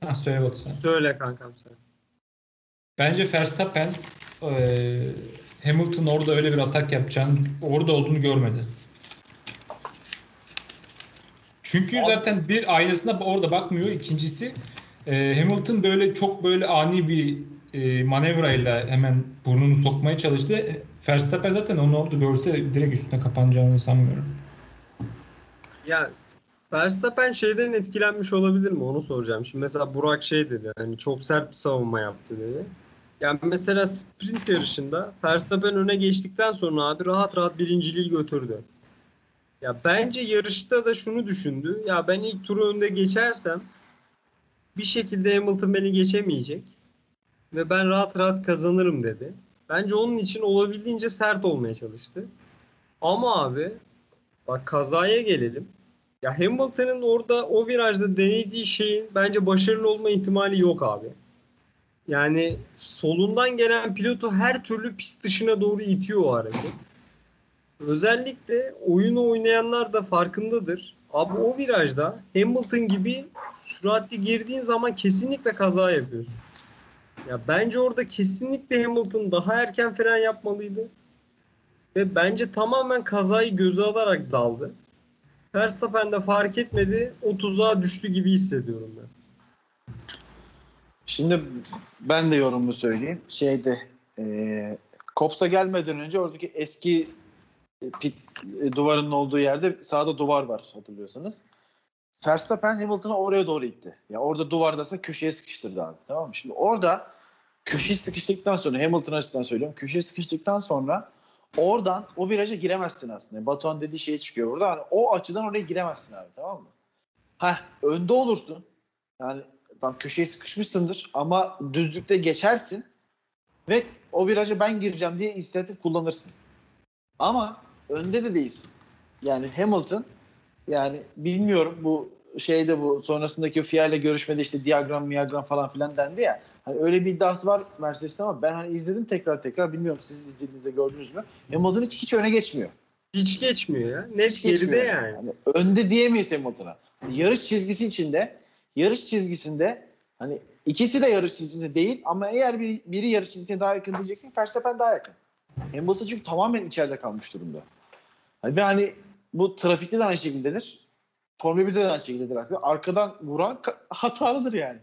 Ha, söyle Batu sen. söyle kankam sen. Bence Verstappen e, Hamilton orada öyle bir atak yapacağını, orada olduğunu görmedi. Çünkü zaten bir aynasına orada bakmıyor. İkincisi e, Hamilton böyle çok böyle ani bir e, manevrayla hemen burnunu sokmaya çalıştı. Verstappen zaten onu orada görse direkt üstüne kapanacağını sanmıyorum. Ya Verstappen şeyden etkilenmiş olabilir mi? Onu soracağım. Şimdi mesela Burak şey dedi. Hani çok sert bir savunma yaptı dedi. Yani mesela sprint yarışında Verstappen öne geçtikten sonra abi rahat rahat birinciliği götürdü. Ya bence yarışta da şunu düşündü. Ya ben ilk turu önde geçersem bir şekilde Hamilton beni geçemeyecek. Ve ben rahat rahat kazanırım dedi. Bence onun için olabildiğince sert olmaya çalıştı. Ama abi bak kazaya gelelim. Ya Hamilton'ın orada o virajda denediği şeyin bence başarılı olma ihtimali yok abi. Yani solundan gelen pilotu her türlü pist dışına doğru itiyor o aracı. Özellikle oyunu oynayanlar da farkındadır. Abi o virajda Hamilton gibi süratli girdiğin zaman kesinlikle kaza yapıyorsun. Ya bence orada kesinlikle Hamilton daha erken fren yapmalıydı. Ve bence tamamen kazayı göze alarak daldı. Verstappen de fark etmedi. O tuzağa düştü gibi hissediyorum ben. Şimdi ben de yorumumu söyleyeyim. Şeyde e, Kops'a gelmeden önce oradaki eski e, pit e, duvarının olduğu yerde sağda duvar var hatırlıyorsanız. Verstappen Hamilton'ı oraya doğru itti. Ya orada duvardasın köşeye sıkıştırdı abi. Tamam mı? Şimdi orada köşeye sıkıştıktan sonra Hamilton açısından söylüyorum. Köşeye sıkıştıktan sonra oradan o viraja giremezsin aslında. Batuhan dediği şey çıkıyor burada. Hani o açıdan oraya giremezsin abi tamam mı? Heh, önde olursun. Yani tam köşeye sıkışmışsındır ama düzlükte geçersin ve o viraja ben gireceğim diye inisiyatif kullanırsın. Ama önde de değilsin. Yani Hamilton yani bilmiyorum bu şeyde bu sonrasındaki FIA ile görüşmede işte diyagram miyagram falan filan dendi ya. Hani öyle bir iddiası var Mercedes'te ama ben hani izledim tekrar tekrar bilmiyorum siz izlediğinizde gördünüz mü? Hamilton hiç, hiç öne geçmiyor. Hiç geçmiyor ya. Net Hiç geride geçmiyor. yani. Hani önde diyemeyiz Hamilton'a. Yarış çizgisi içinde, yarış çizgisinde hani ikisi de yarış çizgisinde değil ama eğer bir, biri yarış çizgisine daha yakın diyeceksin Verstappen daha yakın. Hamilton çünkü tamamen içeride kalmış durumda. Hani ve hani bu trafikte de aynı şekildedir. Formula 1'de de aynı şekildedir. Arkadan vuran hatalıdır yani.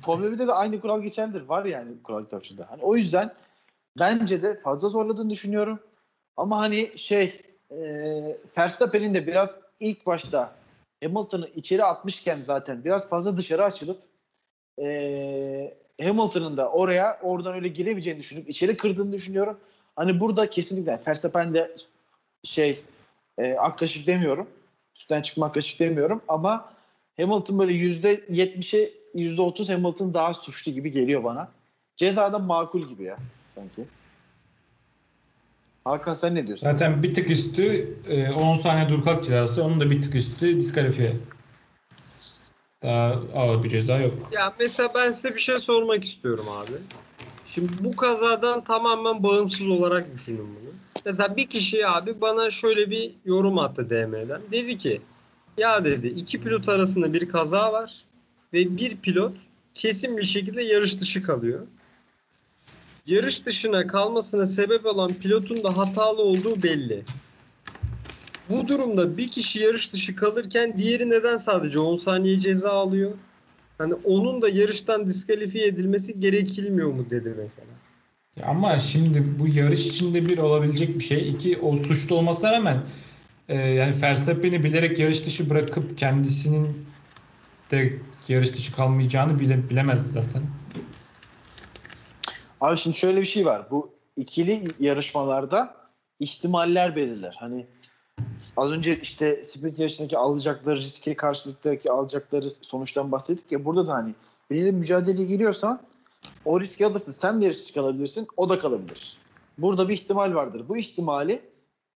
Formula 1'de de aynı kural geçerlidir. Var yani kural kitapçığında. Hani o yüzden bence de fazla zorladığını düşünüyorum. Ama hani şey e, Verstappen'in de biraz ilk başta Hamilton'ı içeri atmışken zaten biraz fazla dışarı açılıp e, Hamilton'ın da oraya oradan öyle giremeyeceğini düşünüp içeri kırdığını düşünüyorum. Hani burada kesinlikle Verstappen de şey e, ak kaşık demiyorum. Üstten çıkma ak kaşık demiyorum ama Hamilton böyle yüzde yetmişe yüzde otuz Hamilton daha suçlu gibi geliyor bana. Cezada makul gibi ya sanki. Hakan sen ne diyorsun? Zaten bir tık üstü e, 10 saniye dur kalk cezası. Onun da bir tık üstü diskalifiye. Daha ağır bir ceza yok. Ya mesela ben size bir şey sormak istiyorum abi. Şimdi bu kazadan tamamen bağımsız olarak düşünün bunu. Mesela bir kişi abi bana şöyle bir yorum attı DM'den. Dedi ki Ya dedi iki pilot arasında bir kaza var ve bir pilot kesin bir şekilde yarış dışı kalıyor. Yarış dışına kalmasına sebep olan pilotun da hatalı olduğu belli. Bu durumda bir kişi yarış dışı kalırken diğeri neden sadece 10 saniye ceza alıyor? Hani onun da yarıştan diskalifiye edilmesi gerekilmiyor mu dedi mesela. Ya ama şimdi bu yarış içinde bir olabilecek bir şey. İki o suçlu olmasına rağmen e, yani Verstappen'i bilerek yarış dışı bırakıp kendisinin de yarış dışı kalmayacağını bile, bilemezdi zaten. Abi şimdi şöyle bir şey var. Bu ikili yarışmalarda ihtimaller belirler. Hani az önce işte sprint yarışındaki alacakları riske karşılıktaki alacakları sonuçtan bahsettik ya burada da hani biriyle mücadeleye giriyorsan o riski alırsın. Sen de yarış dışı kalabilirsin. O da kalabilir. Burada bir ihtimal vardır. Bu ihtimali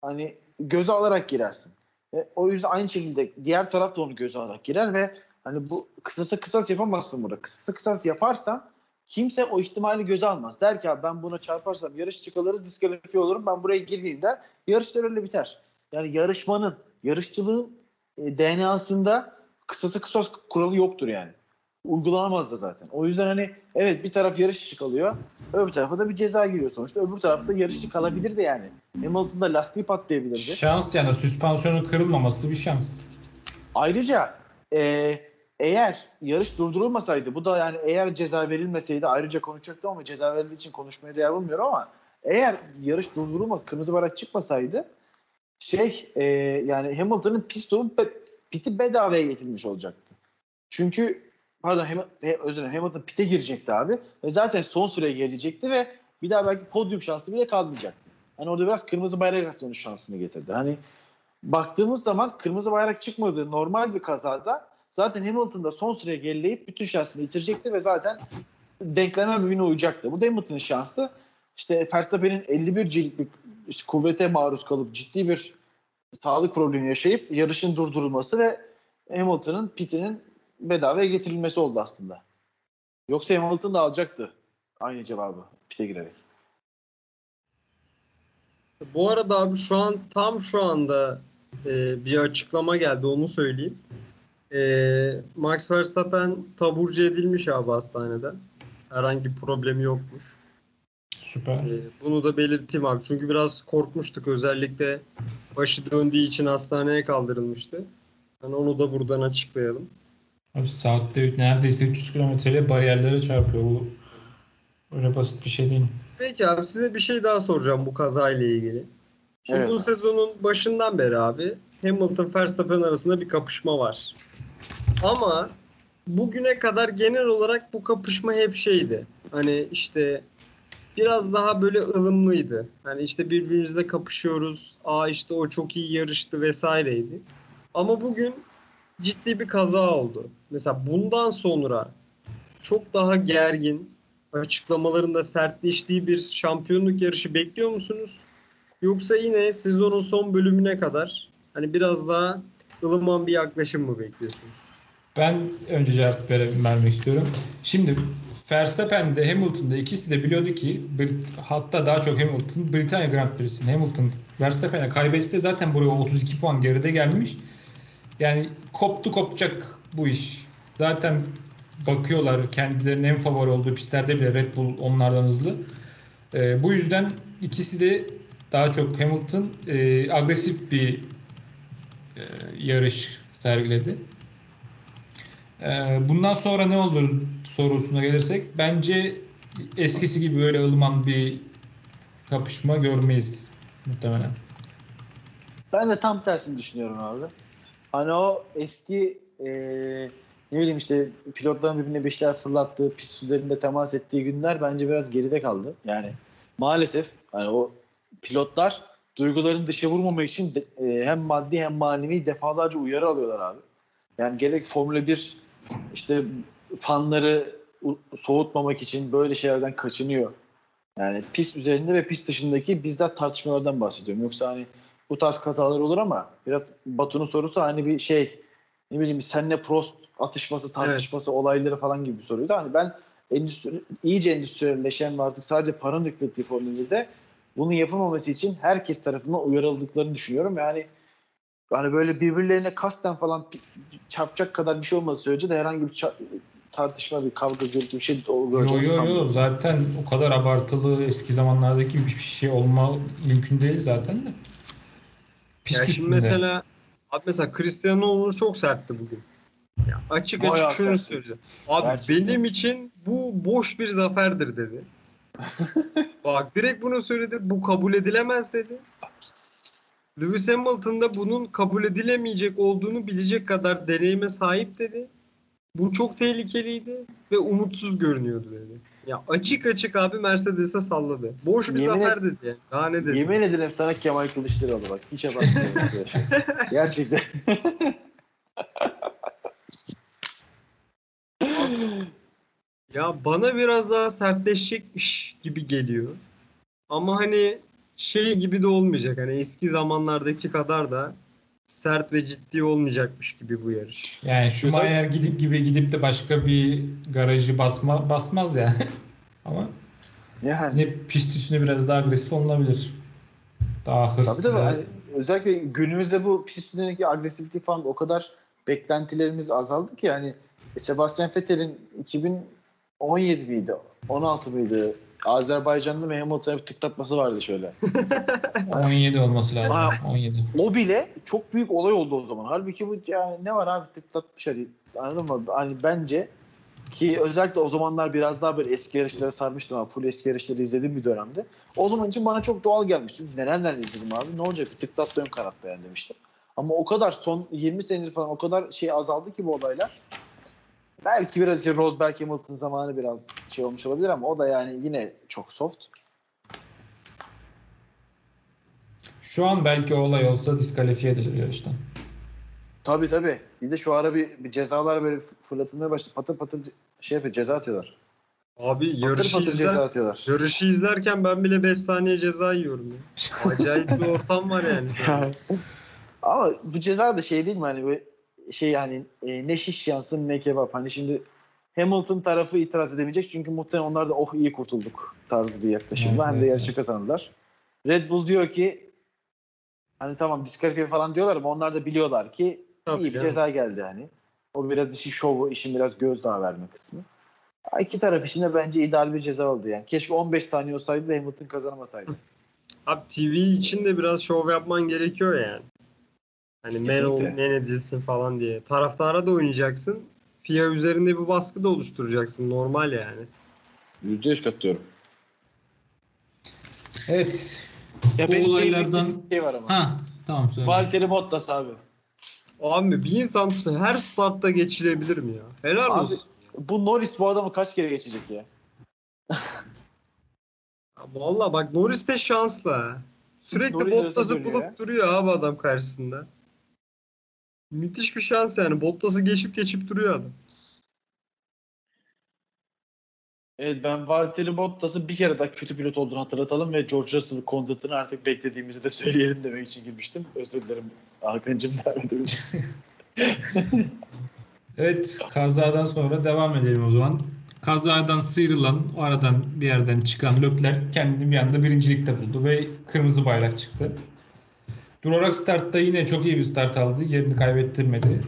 hani göze alarak girersin. Ve o yüzden aynı şekilde diğer taraf da onu göze alarak girer ve hani bu kısasa kısas yapamazsın burada. Kısasa kısas yaparsan kimse o ihtimali göze almaz. Der ki abi ben buna çarparsam yarış çıkalırız diskalifiye olurum ben buraya girmeyeyim der. Yarışlar öyle biter. Yani yarışmanın, yarışçılığın e, DNA'sında kısasa kısas kuralı yoktur yani. Uygulanamaz da zaten. O yüzden hani evet bir taraf yarış dışı kalıyor. Öbür tarafa da bir ceza giriyor sonuçta. Öbür tarafta yarış dışı kalabilir de yani. Hamilton'da lastiği patlayabilirdi. Şans yani süspansiyonun kırılmaması bir şans. Ayrıca e, eğer yarış durdurulmasaydı bu da yani eğer ceza verilmeseydi ayrıca konuşacaktım ama ceza verildiği için konuşmaya değer bulmuyorum ama eğer yarış durdurulmaz kırmızı bayrak çıkmasaydı şey e, yani Hamilton'ın pistonu pe- piti bedavaya getirilmiş olacaktı. Çünkü pardon Ham- özür dilerim Hamilton pite girecekti abi ve zaten son süreye gelecekti ve bir daha belki podyum şansı bile kalmayacaktı. Hani orada biraz kırmızı bayrak sonu şansını getirdi. Hani baktığımız zaman kırmızı bayrak çıkmadığı normal bir kazada zaten Hamilton son sıraya gerileyip bütün şansını yitirecekti ve zaten denkleme birbirine uyacaktı. Bu da Hamilton'ın şansı. İşte Verstappen'in 51 ciltlik kuvvete maruz kalıp ciddi bir sağlık problemi yaşayıp yarışın durdurulması ve Hamilton'ın pitinin bedavaya getirilmesi oldu aslında. Yoksa Hamilton da alacaktı aynı cevabı pite girerek. Bu arada abi şu an tam şu anda e, bir açıklama geldi onu söyleyeyim. E, Max Verstappen taburcu edilmiş abi hastanede. Herhangi bir problemi yokmuş. Süper. E, bunu da belirteyim abi. Çünkü biraz korkmuştuk. Özellikle başı döndüğü için hastaneye kaldırılmıştı. Yani onu da buradan açıklayalım. Abi saatte neredeyse 300 kilometreyle bariyerlere çarpıyor. Bu öyle basit bir şey değil. Peki abi size bir şey daha soracağım bu kazayla ilgili. Şimdi Evet. bu sezonun başından beri abi Hamilton Verstappen arasında bir kapışma var. Ama bugüne kadar genel olarak bu kapışma hep şeydi. Hani işte biraz daha böyle ılımlıydı. Hani işte birbirimizle kapışıyoruz. Aa işte o çok iyi yarıştı vesaireydi. Ama bugün ciddi bir kaza oldu. Mesela bundan sonra çok daha gergin, açıklamalarında sertleştiği bir şampiyonluk yarışı bekliyor musunuz? Yoksa yine sezonun son bölümüne kadar hani biraz daha ılıman bir yaklaşım mı bekliyorsunuz? Ben önce cevap vermek istiyorum. Şimdi Verstappen de Hamilton da ikisi de biliyordu ki hatta daha çok Hamilton Britanya Grand Prix'sini Hamilton Verstappen'e kaybetse zaten buraya 32 puan geride gelmiş. Yani koptu kopacak bu iş. Zaten bakıyorlar kendilerinin en favori olduğu pistlerde bile Red Bull onlardan hızlı. Ee, bu yüzden ikisi de daha çok Hamilton e, agresif bir e, yarış sergiledi. Ee, bundan sonra ne olur sorusuna gelirsek bence eskisi gibi böyle ılıman bir kapışma görmeyiz muhtemelen. Ben de tam tersini düşünüyorum abi. Hani o eski e, ne bileyim işte pilotların birbirine beşler fırlattığı, pist üzerinde temas ettiği günler bence biraz geride kaldı. Yani maalesef hani o pilotlar duyguların dışa vurmamak için de, e, hem maddi hem manevi defalarca uyarı alıyorlar abi. Yani gerek Formula 1 işte fanları soğutmamak için böyle şeylerden kaçınıyor. Yani pist üzerinde ve pist dışındaki bizzat tartışmalardan bahsediyorum. Yoksa hani bu tarz kazalar olur ama biraz Batu'nun sorusu hani bir şey ne bileyim senle Prost atışması tartışması olayları falan gibi bir soruydu. Hani ben endüstri, iyice endüstriyelleşen ve artık sadece paranın hükmettiği Formula 1'de bunun yapılmaması için herkes tarafından uyarıldıklarını düşünüyorum. Yani hani böyle birbirlerine kasten falan çarpacak kadar bir şey olmadığı sürece de herhangi bir tartışma, bir kavga, gürültü bir şey Yo olacağını yo yo sanmıyorum. zaten o kadar abartılı eski zamanlardaki bir şey olma mümkün değil zaten de. Pis Ya şimdi mesela abi mesela Cristiano Ronaldo çok sertti bugün. Ya açık Bayağı açık şunu sertti. söyledi. Abi Gerçekten. benim için bu boş bir zaferdir dedi. Bak direkt bunu söyledi. Bu kabul edilemez dedi. Lewis Hamilton da bunun kabul edilemeyecek olduğunu bilecek kadar deneyime sahip dedi. Bu çok tehlikeliydi ve umutsuz görünüyordu dedi. Ya açık açık abi Mercedes'e salladı. Boş bir Yemin et- zafer dedi. yani. Daha ne desin? Yemin ederim sana Kemal Kılıçdaroğlu bak. Hiç abartmıyorum arkadaşlar. Gerçekten. Ya bana biraz daha sertleşecekmiş gibi geliyor. Ama hani şey gibi de olmayacak. Hani eski zamanlardaki kadar da sert ve ciddi olmayacakmış gibi bu yarış. Yani Schumacher gidip gibi gidip de başka bir garajı basma basmaz yani. Ama Yani. yine pist üstüne biraz daha agresif olunabilir. Daha Tabii hırslı. tabii. Hani özellikle günümüzde bu pist üstündeki agresiflik falan o kadar beklentilerimiz azaldı ki yani Sebastian Vettel'in 2017 miydi? 16 mıydı? Azerbaycan'da mı Hamilton'a bir tıklatması vardı şöyle. 17 olması lazım. Ha. 17. O bile çok büyük olay oldu o zaman. Halbuki bu yani ne var abi tıklatmış hani anladın mı? Hani bence ki özellikle o zamanlar biraz daha böyle eski yarışlara sarmıştım abi. Full eski yarışları izlediğim bir dönemde. O zaman için bana çok doğal gelmişti. Nerenler izledim abi? Ne olacak? Bir tıklat dön kanatta yani demiştim. Ama o kadar son 20 senedir falan o kadar şey azaldı ki bu olaylar. Belki biraz işte Rosberg Hamilton zamanı biraz şey olmuş olabilir ama o da yani yine çok soft. Şu an belki o olay olsa diskalifiye edilir yarıştan. Tabii tabii. Bir de şu ara bir, bir cezalar böyle fırlatılmaya başladı. Patır patır şey yapıyor, ceza atıyorlar. Abi Patır yarışı, patır izler, ceza atıyorlar. yarışı izlerken ben bile 5 saniye ceza yiyorum ya. Acayip bir ortam var yani. Ama bu ceza da şey değil mi hani böyle şey yani e, ne şiş yansın ne kebap. Hani şimdi Hamilton tarafı itiraz edemeyecek çünkü muhtemelen onlar da oh iyi kurtulduk tarzı bir yaklaşımla Evet, hem de evet, yarışı kazanırlar. Red Bull diyor ki hani tamam diskalifiye falan diyorlar ama onlar da biliyorlar ki Tabii iyi bir canım. ceza geldi hani. O biraz işin şovu, işin biraz gözdağı verme kısmı. İki taraf için de bence ideal bir ceza oldu yani. Keşke 15 saniye olsaydı da Hamilton kazanamasaydı. Abi TV için de biraz şov yapman gerekiyor yani. Hani men Kesinlikle. ol, men edilsin falan diye. Taraftara da oynayacaksın. FIA üzerinde bir baskı da oluşturacaksın. Normal yani. %100 katılıyorum. Evet. Ya Bu benim olaylardan- bir şey var ama. Ha tamam söyle. Valtteri Bottas abi. Abi bir insan her startta geçilebilir mi ya? Helal Abi, olsun. Bu Norris bu adamı kaç kere geçecek ya? Valla bak Norris de şanslı. Sürekli Norris Bottas'ı bulup ya. duruyor abi adam karşısında. Müthiş bir şans yani. Bottas'ı geçip geçip duruyor adam. Evet ben Valtteri Bottas'ın bir kere daha kötü pilot olduğunu hatırlatalım ve George Russell kontratını artık beklediğimizi de söyleyelim demek için girmiştim. Özür dilerim Hakan'cığım devam edebilirsin. Evet kazadan sonra devam edelim o zaman. Kazadan sıyrılan, o aradan bir yerden çıkan Lökler kendini bir anda birincilikte buldu ve kırmızı bayrak çıktı. Durarak startta yine çok iyi bir start aldı. Yerini kaybettirmedi.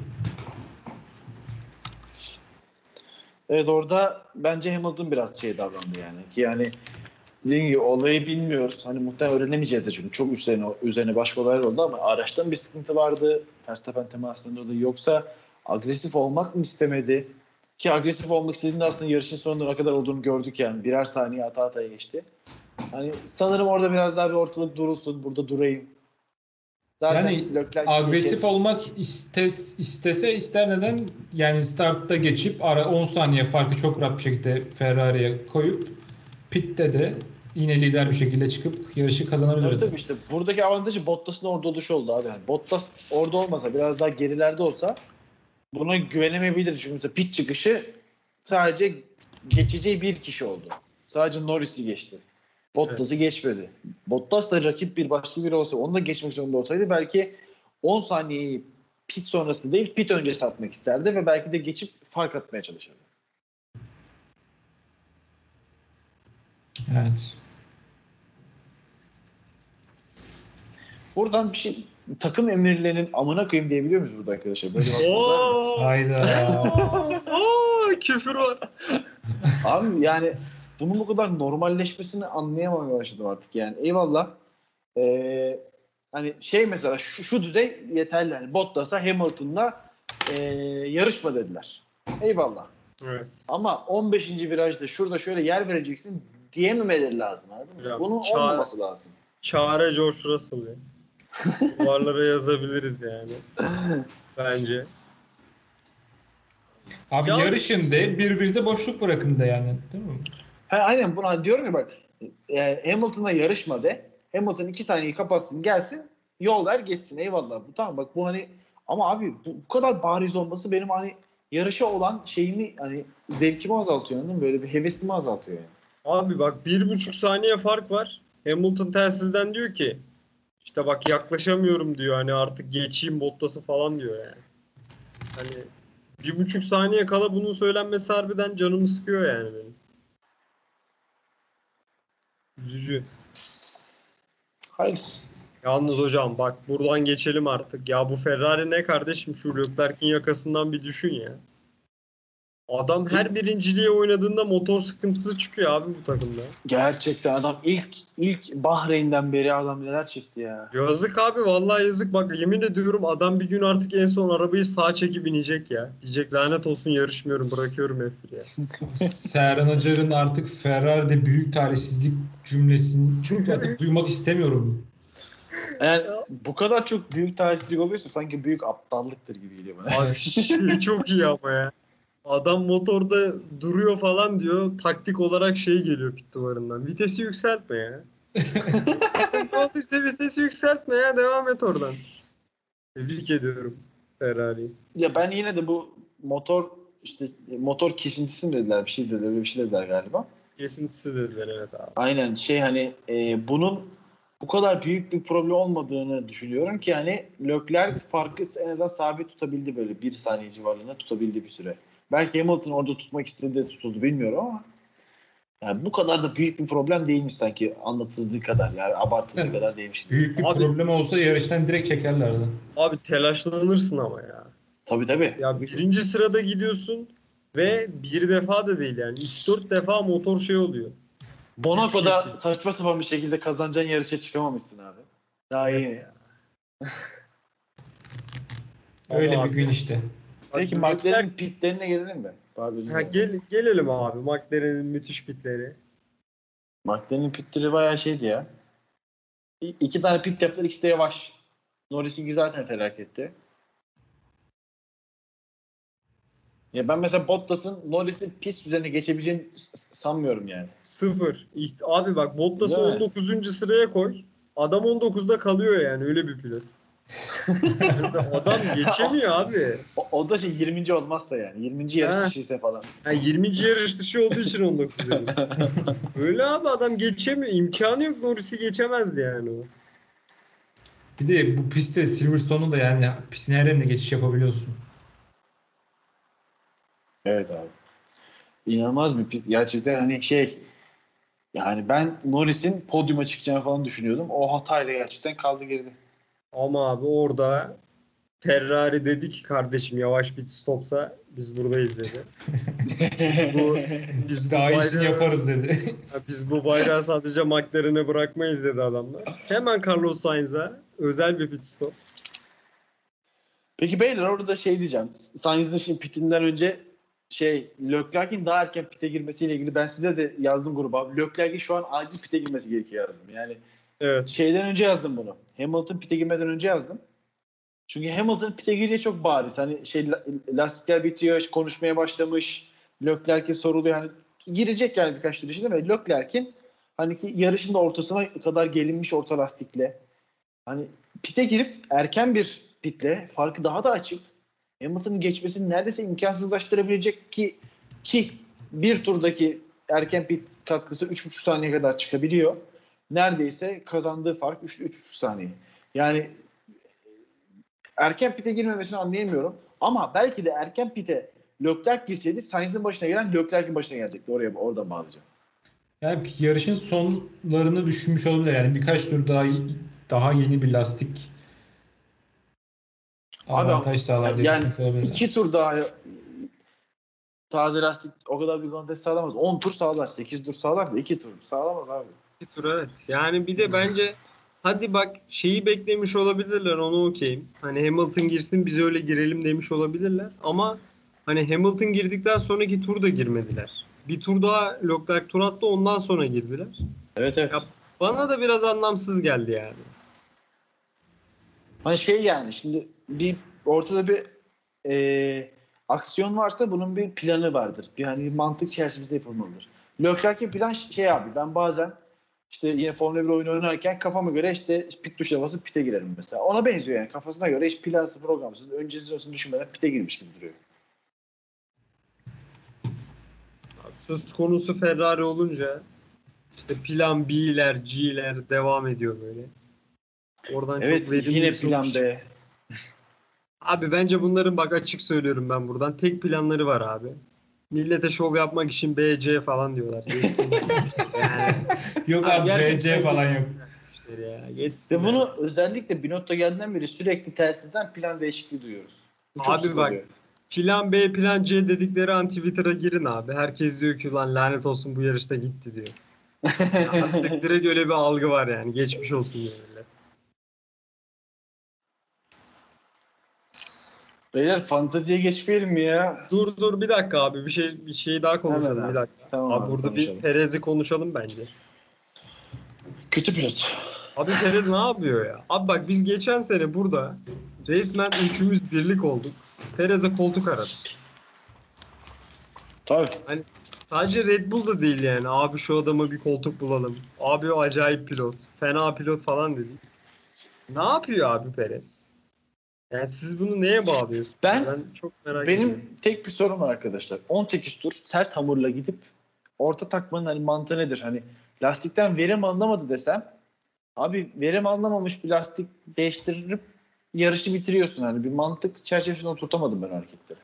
Evet orada bence Hamilton biraz şey davrandı yani. Ki yani dediğim gibi olayı bilmiyoruz. Hani muhtemelen öğrenemeyeceğiz de çünkü çok üzerine, üzerine başka olaylar oldu ama araçtan bir sıkıntı vardı. Verstappen temasında da yoksa agresif olmak mı istemedi? Ki agresif olmak istediğinde aslında yarışın sonunda ne kadar olduğunu gördük yani. Birer saniye hata hataya geçti. Hani sanırım orada biraz daha bir ortalık durulsun. Burada durayım. Zaten Yani Agresif geçer. olmak istes, istese ister neden yani startta geçip ara 10 saniye farkı çok rahat bir şekilde Ferrari'ye koyup pitte de yine lider bir şekilde çıkıp yarışı Tabii kazanabilirdi. tabii işte buradaki avantajı Bottas'ın orada oluşu oldu abi. Yani Bottas orada olmasa biraz daha gerilerde olsa buna güvenemeyebilirdi. Çünkü mesela pit çıkışı sadece geçeceği bir kişi oldu. Sadece Norris'i geçti. Bottas'ı geçmedi. Bottas da rakip bir başka biri olsa onu da geçmek zorunda olsaydı belki 10 saniyeyi pit sonrası değil pit öncesi atmak isterdi ve belki de geçip fark atmaya çalışırdı. Evet. Buradan bir şey takım emirlerinin amına koyayım diyebiliyor muyuz burada arkadaşlar? Böyle? Oo. Hayda. Oo, küfür var. Abi yani bunun bu kadar normalleşmesini anlayamamaya başladım artık yani. Eyvallah. Ee, hani şey mesela şu, şu düzey yeterli. Hani Bottas'a Hamilton'la ee, yarışma dediler. Eyvallah. Evet. Ama 15. virajda şurada şöyle yer vereceksin diyememeleri lazım. Anladın mı? Bunun çağ- olmaması lazım. Çare George Russell ya. Duvarlara yazabiliriz yani. Bence. Abi Yalnız- yarışın de birbirinize boşluk bırakın da yani. Değil mi? Ha, aynen bunu hani diyorum ya bak e, Hamilton'la yarışma de. Hamilton 2 saniyeyi kapatsın gelsin yol ver geçsin eyvallah. Bu tamam bak bu hani ama abi bu, bu kadar bariz olması benim hani yarışa olan şeyimi hani zevkimi azaltıyor anladın mı? Böyle bir hevesimi azaltıyor yani. Abi bak bir buçuk saniye fark var. Hamilton telsizden diyor ki işte bak yaklaşamıyorum diyor hani artık geçeyim Bottas'ı falan diyor yani. Hani bir buçuk saniye kala bunun söylenmesi harbiden canımı sıkıyor yani benim. Üzücü. Hayırlısı. Yalnız hocam bak buradan geçelim artık. Ya bu Ferrari ne kardeşim şu Leclerc'in yakasından bir düşün ya. Adam her birinciliğe oynadığında motor sıkıntısı çıkıyor abi bu takımda. Gerçekten adam ilk ilk Bahreyn'den beri adam neler çekti ya. Yazık abi vallahi yazık bak yemin ediyorum adam bir gün artık en son arabayı sağa çekip inecek ya. Diyecek lanet olsun yarışmıyorum bırakıyorum hep ya. Serhan Acar'ın artık Ferrari'de büyük talihsizlik cümlesini artık duymak istemiyorum. Yani bu kadar çok büyük talihsizlik oluyorsa sanki büyük aptallıktır gibi geliyor bana. Abi çok iyi ama ya. Adam motorda duruyor falan diyor. Taktik olarak şey geliyor pit duvarından. Vitesi yükseltme ya. olduysa vitesi yükseltme ya. Devam et oradan. Tebrik ediyorum Ferrari'yi. Ya ben yine de bu motor işte motor kesintisi mi dediler bir şey dediler öyle bir şey dediler galiba. Kesintisi dediler evet abi. Aynen şey hani e, bunun bu kadar büyük bir problem olmadığını düşünüyorum ki hani Leclerc farkı en azından sabit tutabildi böyle bir saniye civarında tutabildi bir süre. Belki Hamilton orada tutmak istedi de tutuldu bilmiyorum ama yani bu kadar da büyük bir problem değilmiş sanki anlatıldığı kadar yani abartıldığı Evet. kadar değilmiş. Büyük bir Abi- problem olsa yarıştan direkt çekerlerdi. Abi telaşlanırsın ama ya. Tabii tabii. Ya birinci sırada gidiyorsun ve bir defa da değil yani. 3-4 defa motor şey oluyor. Monaco'da saçma sapan bir şekilde kazanacağın yarışa çıkamamışsın abi. Daha iyi. Öyle Abi. bir gün işte. Peki Bak, McLaren'in pitlerine gelelim mi? Abi Ha, gel, gelelim abi. McLaren'in müthiş pitleri. McLaren'in pitleri bayağı şeydi ya. İ- İki tane pit yaptılar ikisi de yavaş. Norris'inki zaten felaketti. Ya ben mesela Bottas'ın Norris'in pist üzerine geçebileceğini sanmıyorum yani. Sıfır. Abi bak Bottas'ı Değil mi? 19. sıraya koy. Adam 19'da kalıyor yani öyle bir pilot. Adam geçemiyor abi. O, o da şey 20. olmazsa yani. 20. yarış Ha. dışı ise falan. Yani 20. yarış dışı olduğu için 19 dedim. Öyle abi adam geçemiyor. İmkanı yok Norris'i geçemezdi yani o. Bir de bu pistte Silverstone'un da yani pistin her yerine geçiş yapabiliyorsun. Evet abi. İnanılmaz bir pit. Gerçekten hani şey yani ben Norris'in podyuma çıkacağını falan düşünüyordum. O hatayla gerçekten kaldı geride. Ama abi orada Ferrari dedi ki kardeşim yavaş pit stopsa biz buradayız dedi. Bu, biz Biz bu daha iyisini bayrağı- yaparız dedi. Biz bu bayrağı sadece McLaren'e bırakmayız dedi adamlar. Hemen Carlos Sainz'a özel bir pit stop. Peki beyler orada şey diyeceğim. Sainz'ın şimdi pitinden önce şey Leclerc'in daha erken pite girmesiyle ilgili ben size de yazdım gruba. Leclerc'in şu an acil pite girmesi gerekiyor yazdım. Yani Evet. şeyden önce yazdım bunu. Hamilton pite girmeden önce yazdım. Çünkü Hamilton pite gireceği çok bariz. Hani şey la- lastikler bitiyor, konuşmaya başlamış. Leclerc'e soruluyor. Hani girecek yani birkaç tur içinde ve Leclerc'in hani ki yarışın da ortasına kadar gelinmiş orta lastikle. Hani pite girip erken bir pitle farkı daha da açıp Hamilton'ın geçmesini neredeyse imkansızlaştırabilecek ki ki bir turdaki erken pit katkısı 3,5 saniye kadar çıkabiliyor. Neredeyse kazandığı fark 3 3,5 saniye. Yani erken pite girmemesini anlayamıyorum. Ama belki de erken pite Leclerc girseydi Sainz'in başına gelen Leclerc'in başına gelecekti. Oraya oradan bağlayacağım. Yani yarışın sonlarını düşünmüş olabilir. Yani birkaç tur daha daha yeni bir lastik Abi avantaj sağlar diye yani olabilirler. iki tur daha taze lastik o kadar bir kontes sağlamaz. 10 tur sağlar, 8 tur sağlar da 2 tur sağlamaz abi. Bir tur evet. Yani bir de bence hadi bak şeyi beklemiş olabilirler onu okeyim. Hani Hamilton girsin biz öyle girelim demiş olabilirler. Ama hani Hamilton girdikten sonraki tur da girmediler. Bir tur daha Leclerc tur attı ondan sonra girdiler. Evet evet. Ya- Bana da biraz anlamsız geldi yani. Hani şey yani şimdi bir ortada bir e, aksiyon varsa bunun bir planı vardır. Hani mantık çerçevesinde yapılmalıdır. Leclerc'in plan şey abi ben bazen işte yine Formula 1 oyunu oynarken kafama göre işte pit tuşuna basıp pite girerim mesela. Ona benziyor yani kafasına göre hiç plansız programsız öncesi öncesini düşünmeden pite girmiş gibi duruyor. Söz konusu Ferrari olunca işte plan B'ler, G'ler devam ediyor böyle. Oradan Evet çok verimli yine plan B. Abi bence bunların bak açık söylüyorum ben buradan. Tek planları var abi. Millete şov yapmak için BC falan diyorlar. Yani, Yok Abi BC falan yok. ya, geçsin Ve ya. bunu özellikle Binotto geldiğinden beri sürekli telsizden plan değişikliği duyuyoruz. Bu Abi bak, oluyor. Plan B, plan C dedikleri an Twitter'a girin abi. Herkes diyor ki lan lanet olsun bu yarışta gitti diyor. Artık direkt öyle bir algı var yani. Geçmiş olsun diyor millet. Beyler fanteziye geçmeyelim mi ya? Dur dur bir dakika abi. Bir şey bir şey daha konuşalım Hemen bir dakika. Tamam Abi, abi, burada konuşalım. bir Perez'i konuşalım bence. Kötü pilot. Abi Perez ne yapıyor ya? Abi bak biz geçen sene burada resmen üçümüz birlik olduk. Perez'e koltuk aradık. Tabii. Sadece Red Bull da değil yani. Abi şu adama bir koltuk bulalım. Abi o acayip pilot. Fena pilot falan dedik. Ne yapıyor abi Perez? Yani siz bunu neye bağlıyorsunuz? Ben- çok merak Benim ediyorum. tek bir sorum var arkadaşlar. 18 tur sert hamurla gidip orta takmanın hani mantığı nedir? Hani lastikten verim anlamadı desem abi verim anlamamış bir lastik değiştirip yarışı bitiriyorsun. Hani bir mantık çerçevesinde oturtamadım ben hareketleri.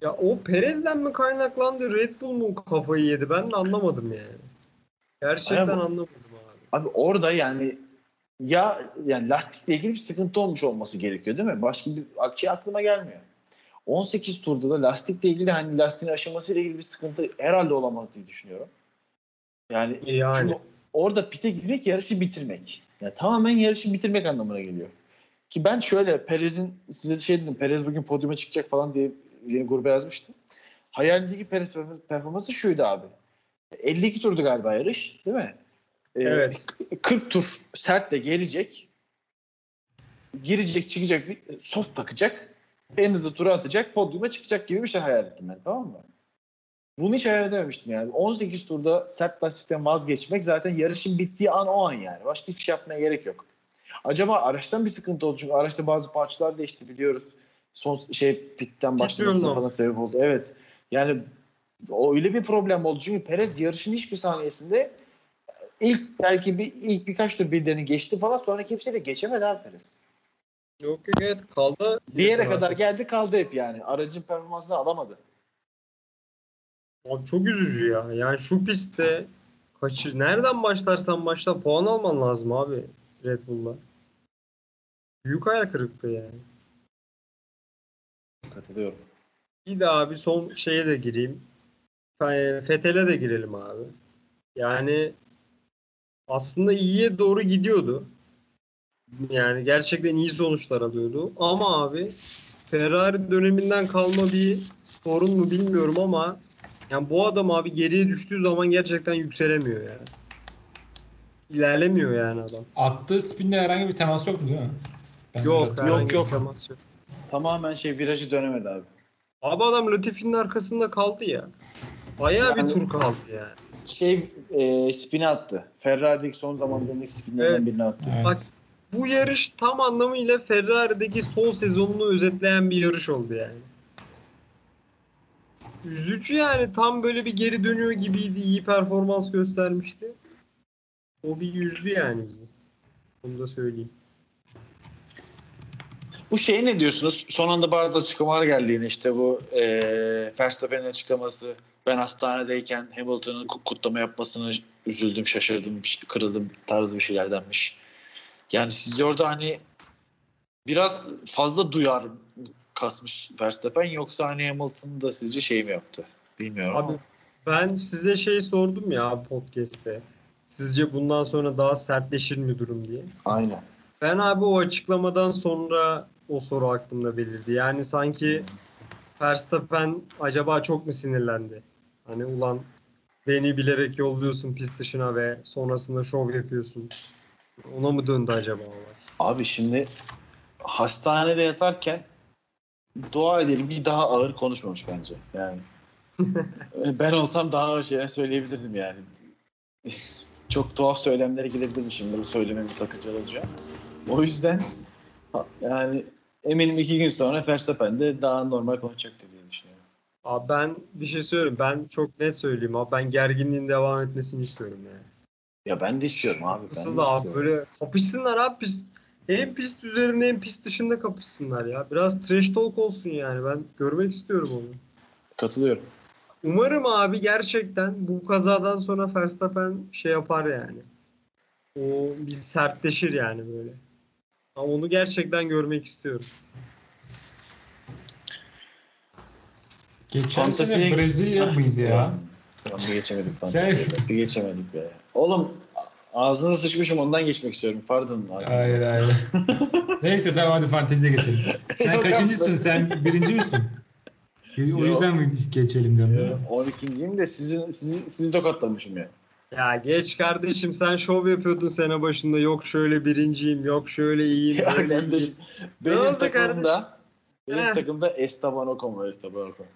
Ya o Perez'den mi kaynaklandı? Red Bull mu kafayı yedi? Ben de anlamadım yani. Gerçekten Aynen. anlamadım abi. Abi orada yani ya yani lastikle ilgili bir sıkıntı olmuş olması gerekiyor değil mi? Başka bir şey aklıma gelmiyor. 18 turda da lastikle ilgili hani lastiğin aşamasıyla ilgili bir sıkıntı herhalde olamaz diye düşünüyorum. Yani Yani. Çünkü orada pite gitmek yarışı bitirmek. Yani tamamen yarışı bitirmek anlamına geliyor. Ki ben şöyle Perez'in size şey dedim Perez bugün podyuma çıkacak falan diye yeni gruba yazmıştım. Hayalindeki Perez performansı şuydu abi. 52 turdu galiba yarış değil mi? Ee, Evet. 40 tur sertle gelecek. Girecek çıkacak bir soft takacak. En hızlı turu atacak podyuma çıkacak gibi bir şey hayal ettim ben tamam mı? Bunu hiç hayal edememiştim yani. 18 turda sert lastikten vazgeçmek zaten yarışın bittiği an o an yani. Başka hiçbir şey yapmaya gerek yok. Acaba araçtan bir sıkıntı oldu çünkü araçta bazı parçalar değişti biliyoruz. Son şey pitten başlamasına falan sebep oldu. Evet. Yani öyle bir problem oldu çünkü Perez yarışın hiçbir saniyesinde ilk belki bir ilk birkaç tur birilerini geçti falan sonra kimse de geçemedi abi Perez. Yok yok evet kaldı. Bir yere kadar geldi kaldı hep yani. Aracın performansını alamadı. Abi çok üzücü ya. Yani şu pistte kaçır. Nereden başlarsan başla puan alman lazım abi Red Bull'la. Büyük hayal kırıklığı yani. Katılıyorum. Bir de abi son şeye de gireyim. Fe- Fethel'e de girelim abi. Yani aslında iyiye doğru gidiyordu. Yani gerçekten iyi sonuçlar alıyordu. Ama abi Ferrari döneminden kalma bir sorun mu bilmiyorum ama yani bu adam abi geriye düştüğü zaman gerçekten yükselemiyor yani. İlerlemiyor yani adam. Attığı spinde herhangi bir temas yok mu değil mi? Ben Yok, bir yok. temas yok. Tamamen şey virajı dönemedi abi. Abi adam Latifi'nin arkasında kaldı ya. Bayağı Yani- bir tur kaldı yani. Şey e, spini attı. Ferrari'deki son zamanlarındaki spinlerden Evet. birini attı. Evet. Bak bu yarış tam anlamıyla Ferrari'deki son sezonunu özetleyen bir yarış oldu yani. Üzücü yani tam böyle bir geri dönüyor gibiydi. iyi performans göstermişti. O bir yüzdü yani bizi. Onu da söyleyeyim. Bu şeye ne diyorsunuz? Son anda bazı açıklamalar geldi yine işte bu e, Verstappen'in açıklaması. Ben hastanedeyken Hamilton'ın ku- kutlama yapmasını üzüldüm, şaşırdım, şey- kırıldım tarzı bir şeyler denmiş. Yani sizce orada hani biraz fazla duyar kasmış Verstappen yoksa hani Hamilton da sizce şey mi yaptı? Bilmiyorum Abi ama. ben size şey sordum ya podcast'te. Sizce bundan sonra daha sertleşir mi durum diye. Aynen. Ben abi o açıklamadan sonra o soru aklımda belirdi. Yani sanki Verstappen acaba çok mu sinirlendi? Hani ulan beni bilerek yolluyorsun pist dışına ve sonrasında şov yapıyorsun. Ona mı döndü acaba olay? Abi şimdi hastanede yatarken dua edelim ki daha ağır konuşmamış bence. Yani ben olsam daha ağır şeyler söyleyebilirdim yani. Çok tuhaf söylemlere gidebilirdim şimdi bu söylememin sakıncalı olacak. O yüzden yani eminim iki gün sonra Verstappen de daha normal diye düşünüyorum. Abi ben bir şey söyleyeyim. Ben çok net söyleyeyim abi. Ben gerginliğin devam etmesini istiyorum yani. Ya ben de istiyorum abi. Nasıl da abi böyle kapışsınlar abi pist. Hem pist üzerinde hem pist dışında kapışsınlar ya. Biraz trash talk olsun yani. Ben görmek istiyorum onu. Katılıyorum. Umarım abi gerçekten bu kazadan sonra Verstappen şey yapar yani. O bir sertleşir yani böyle. Ama onu gerçekten görmek istiyorum. Geçen Fantasiye- sene Brezilya mıydı ya? Tamam bir geçemedik fantasiye. Bir geçemedik be. Oğlum ağzınıza sıçmışım ondan geçmek istiyorum. Pardon. abi. Hayır hayır. Neyse tamam hadi fanteziye geçelim. Sen kaçıncısın? Sen birinci misin? O yüzden mi geçelim diyorum değil mi? 12.yim de sizin, sizi, sizi tokatlamışım ya. Ya geç kardeşim sen şov yapıyordun sene başında. Yok şöyle birinciyim, yok şöyle iyiyim, Ya böyle kardeşim, iyiyim. Benim oldu takımda benim Heh. takımda Esteban Ocon var Esteban Ocon.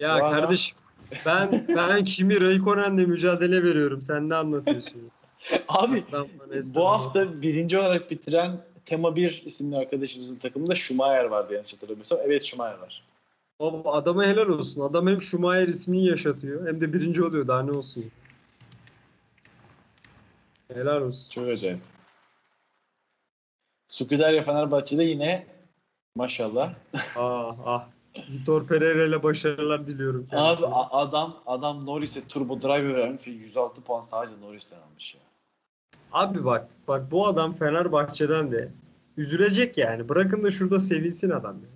Ya adam- kardeşim ben ben Kimi Raikkonen'le mücadele veriyorum. Sen ne anlatıyorsun? Abi bu hafta birinci olarak bitiren Tema 1 isimli arkadaşımızın takımında Schumacher vardı yanlış hatırlamıyorsam. Evet Schumacher var. Baba adama helal olsun. Adam hem Schumacher ismini yaşatıyor hem de birinci oluyor. Daha ne olsun? Helal olsun. Çok acayip. Scuderia Fenerbahçe'de yine maşallah. Ah ah. Vitor Pereira ile başarılar diliyorum. Abi kendisine. a- adam adam Norris'e turbo driver vermiş ve 106 puan sadece Norris'ten almış ya. Abi bak bak bu adam Fenerbahçe'den de üzülecek yani. Bırakın da şurada sevilsin adam. ya.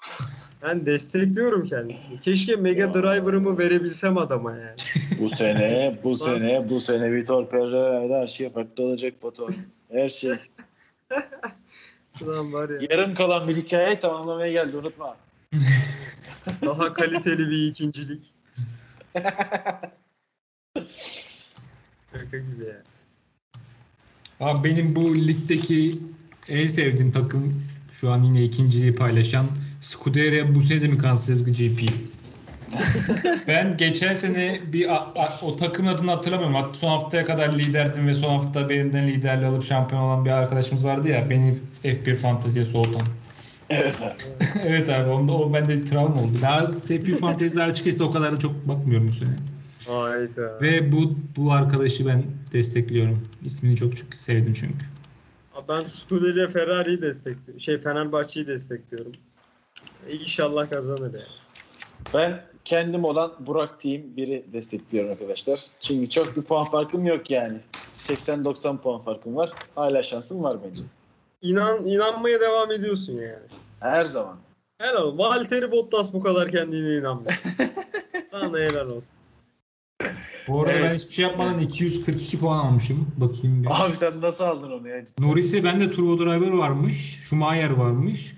Ben destekliyorum kendisini. Keşke Mega Driver'ımı verebilsem adama yani. Bu sene, bu sene, bu sene Vitor Pereira her şey farklı olacak Batu. Her şey. Ulan var ya. Yarım kalan bir hikayeyi tamamlamaya geldi unutma. Daha kaliteli bir ikincilik. Şaka gibi ya. Abi benim bu ligdeki en sevdiğim takım şu an yine ikinciliği paylaşan Scuderia bu sene de mi Kansas GP? ben geçen sene bir a- a- o takım adını hatırlamıyorum. Hatta son haftaya kadar liderdim ve son hafta benimden liderliği alıp şampiyon olan bir arkadaşımız vardı ya beni F1 fanteziye soğutan. Evet abi. evet abi onda o bende travma oldu. Daha F1 fanteziler açıkçası o kadar da çok bakmıyorum bu sene. Hayda. Ve bu bu arkadaşı ben destekliyorum. İsmini çok çok sevdim çünkü. Abi Ben Scuderia Ferrari'yi destekliyorum. Şey Fenerbahçe'yi destekliyorum. İnşallah kazanır yani. Ben kendim olan Burak Team 1'i destekliyorum arkadaşlar. Çünkü çok bir puan farkım yok yani. 80-90 puan farkım var. Hala şansım var bence. İnan, inanmaya devam ediyorsun yani. Her zaman. Helal olsun. Valtteri Bottas bu kadar kendine inanmıyor. Sana helal olsun. Bu arada Evet. ben hiçbir şey yapmadan 242 puan almışım. Bakayım bir. Abi sen nasıl aldın onu ya? Norris'e bende Turbo Driver varmış. Schumacher varmış.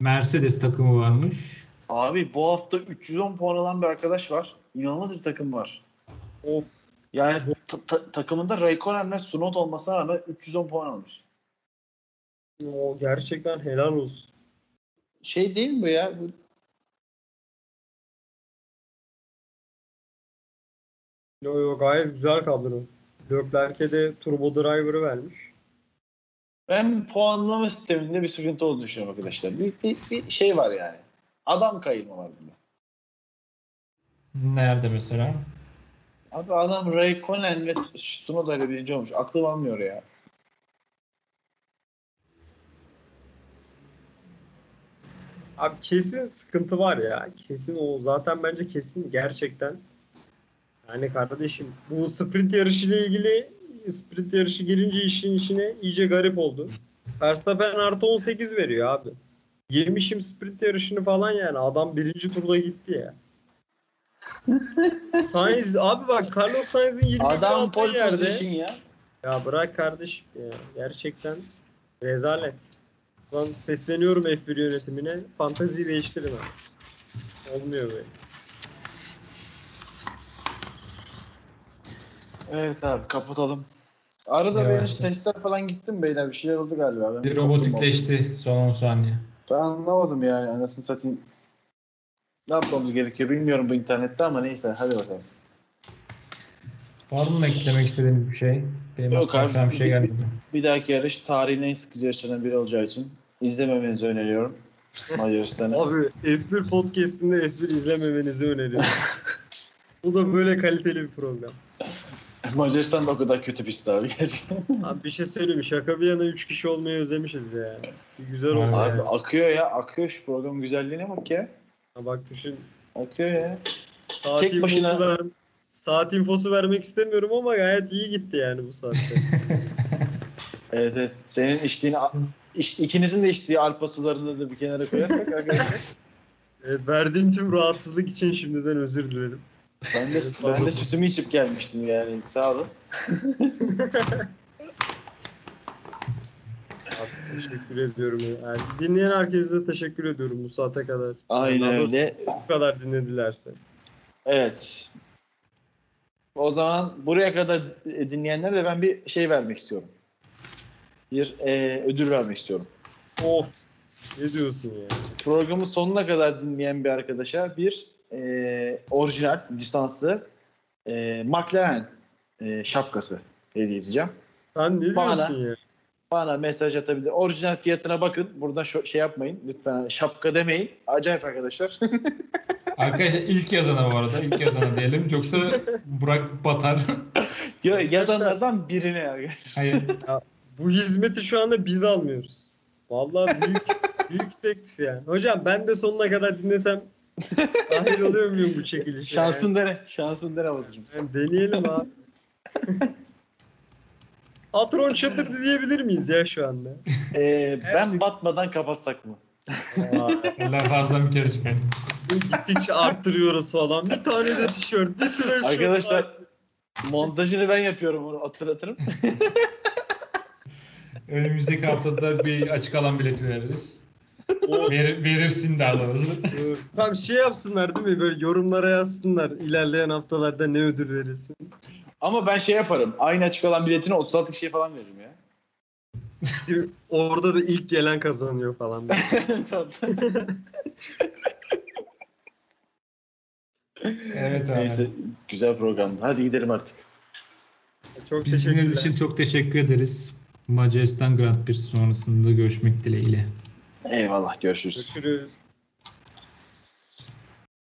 Mercedes takımı varmış. Abi bu hafta 310 puan alan bir arkadaş var. İnanılmaz bir takım var. Of. Yani ta- ta- takımında Raikkonen ve Tsunoda olmasına rağmen 310 puan almış. O gerçekten helal olsun. Şey değil mi ya? Bu Yo yo gayet güzel kadro. Leclerc'e de Turbo Driver'ı vermiş. Ben puanlama sisteminde bir sıkıntı olduğunu düşünüyorum arkadaşlar. Bir, bir, bir şey var yani. Adam kayırma var bunda. Nerede mesela? Abi adam Raikkonen ve Tsunoda ile birinci olmuş. Aklım almıyor ya. Abi kesin sıkıntı var ya. Kesin o zaten bence kesin gerçekten. Yani kardeşim bu sprint yarışı ile ilgili sprint yarışı girince işin içine iyice garip oldu. Verstappen artı 18 veriyor abi. Yemişim sprint yarışını falan yani. Adam birinci turda gitti ya. Sainz abi bak Carlos Sainz'in 20 Adam pole yerde. position ya. Ya bırak kardeşim ya. Gerçekten rezalet. Lan sesleniyorum F1 yönetimine. Fanteziyi değiştirin abi. Olmuyor böyle. Evet abi kapatalım. Arada Evet. benim sesler falan gitti mi beyler? Bir şeyler oldu galiba. Ben Bir robotikleşti son 10 saniye. Ben anlamadım yani anasını satayım. Ne yapmamız gerekiyor bilmiyorum bu internette ama neyse hadi bakalım. Var mı eklemek istediğiniz bir şey? Benim Yok abi, bir şey bir- gelmedi. Bir dahaki yarış tarihin en sıkıcı yarışlarından biri olacağı için izlememenizi öneriyorum. Macaristan'ı. Abi F1 podcastinde F1 izlememenizi öneriyorum. Bu da böyle kaliteli bir program. Macaristan da o kadar kötü pist abi gerçekten. Abi bir şey söyleyeyim? Şaka bir yana 3 kişi olmayı özlemişiz ya. Bir güzel oldu Abi, Abi yani. akıyor ya akıyor şu programın güzelliğine bak ya. Ha Bak düşün. Akıyor ya. Saat Tek infosu başına- ver, saat infosu vermek istemiyorum ama gayet iyi gitti yani bu saatte. Evet evet. Senin içtiğin iç, ikinizin de içtiği alpa sularını da bir kenara koyarsak arkadaşlar. evet, verdiğim tüm rahatsızlık için şimdiden özür dilerim. Ben de, ben de sütümü içip gelmiştim yani. Sağ olun. Teşekkür ediyorum. Yani dinleyen herkese de teşekkür ediyorum bu saate kadar. Aynen öyle. Bu kadar dinledilerse. Evet. O zaman buraya kadar dinleyenlere de ben bir şey vermek istiyorum. Bir e, ödül vermek istiyorum. Of. Ne diyorsun ya? Programın sonuna kadar dinleyen bir arkadaşa bir e, orijinal lisanslı e, McLaren e, şapkası hediye edeceğim. Sen ne Bana- diyorsun ya? Bana mesaj atabilir. Orijinal fiyatına bakın. Buradan şu, şey yapmayın. Lütfen şapka demeyin. Acayip arkadaşlar. Arkadaşlar ilk yazana bu arada. ilk yazana diyelim. Yoksa Burak batar. Ya, yazanlardan birine arkadaşlar. Hayır. Bu hizmeti şu anda biz almıyoruz. Vallahi büyük büyük teklif yani. Hocam ben de sonuna kadar dinlesem dahil oluyor muyum bu çekilişe? Şansın dene. Şansın dene. Yani, yani deneyelim abi. Patron çıldırdı diyebilir miyiz ya şu anda? Ee, ben batmadan kapatsak mı? Allah fazla bir kere çıkar. Gittikçe arttırıyoruz falan. Bir tane de tişört, bir sürü Arkadaşlar montajını ben yapıyorum onu hatırlatırım. Önümüzdeki haftada bir açık alan bileti veririz. Ver, verirsin daha doğrusu. Tam şey yapsınlar değil mi? Böyle yorumlara yazsınlar. İlerleyen haftalarda ne ödül verilsin. Ama ben şey yaparım. Aynı açık alan biletine 36 kişiye falan veririm ya. Orada da ilk gelen kazanıyor falan. Evet abi. Neyse güzel program. Hadi gidelim artık. Çok Biz için çok teşekkür ederiz. Macaristan Grand Prix sonrasında görüşmek dileğiyle. Eyvallah görüşürüz. Görüşürüz.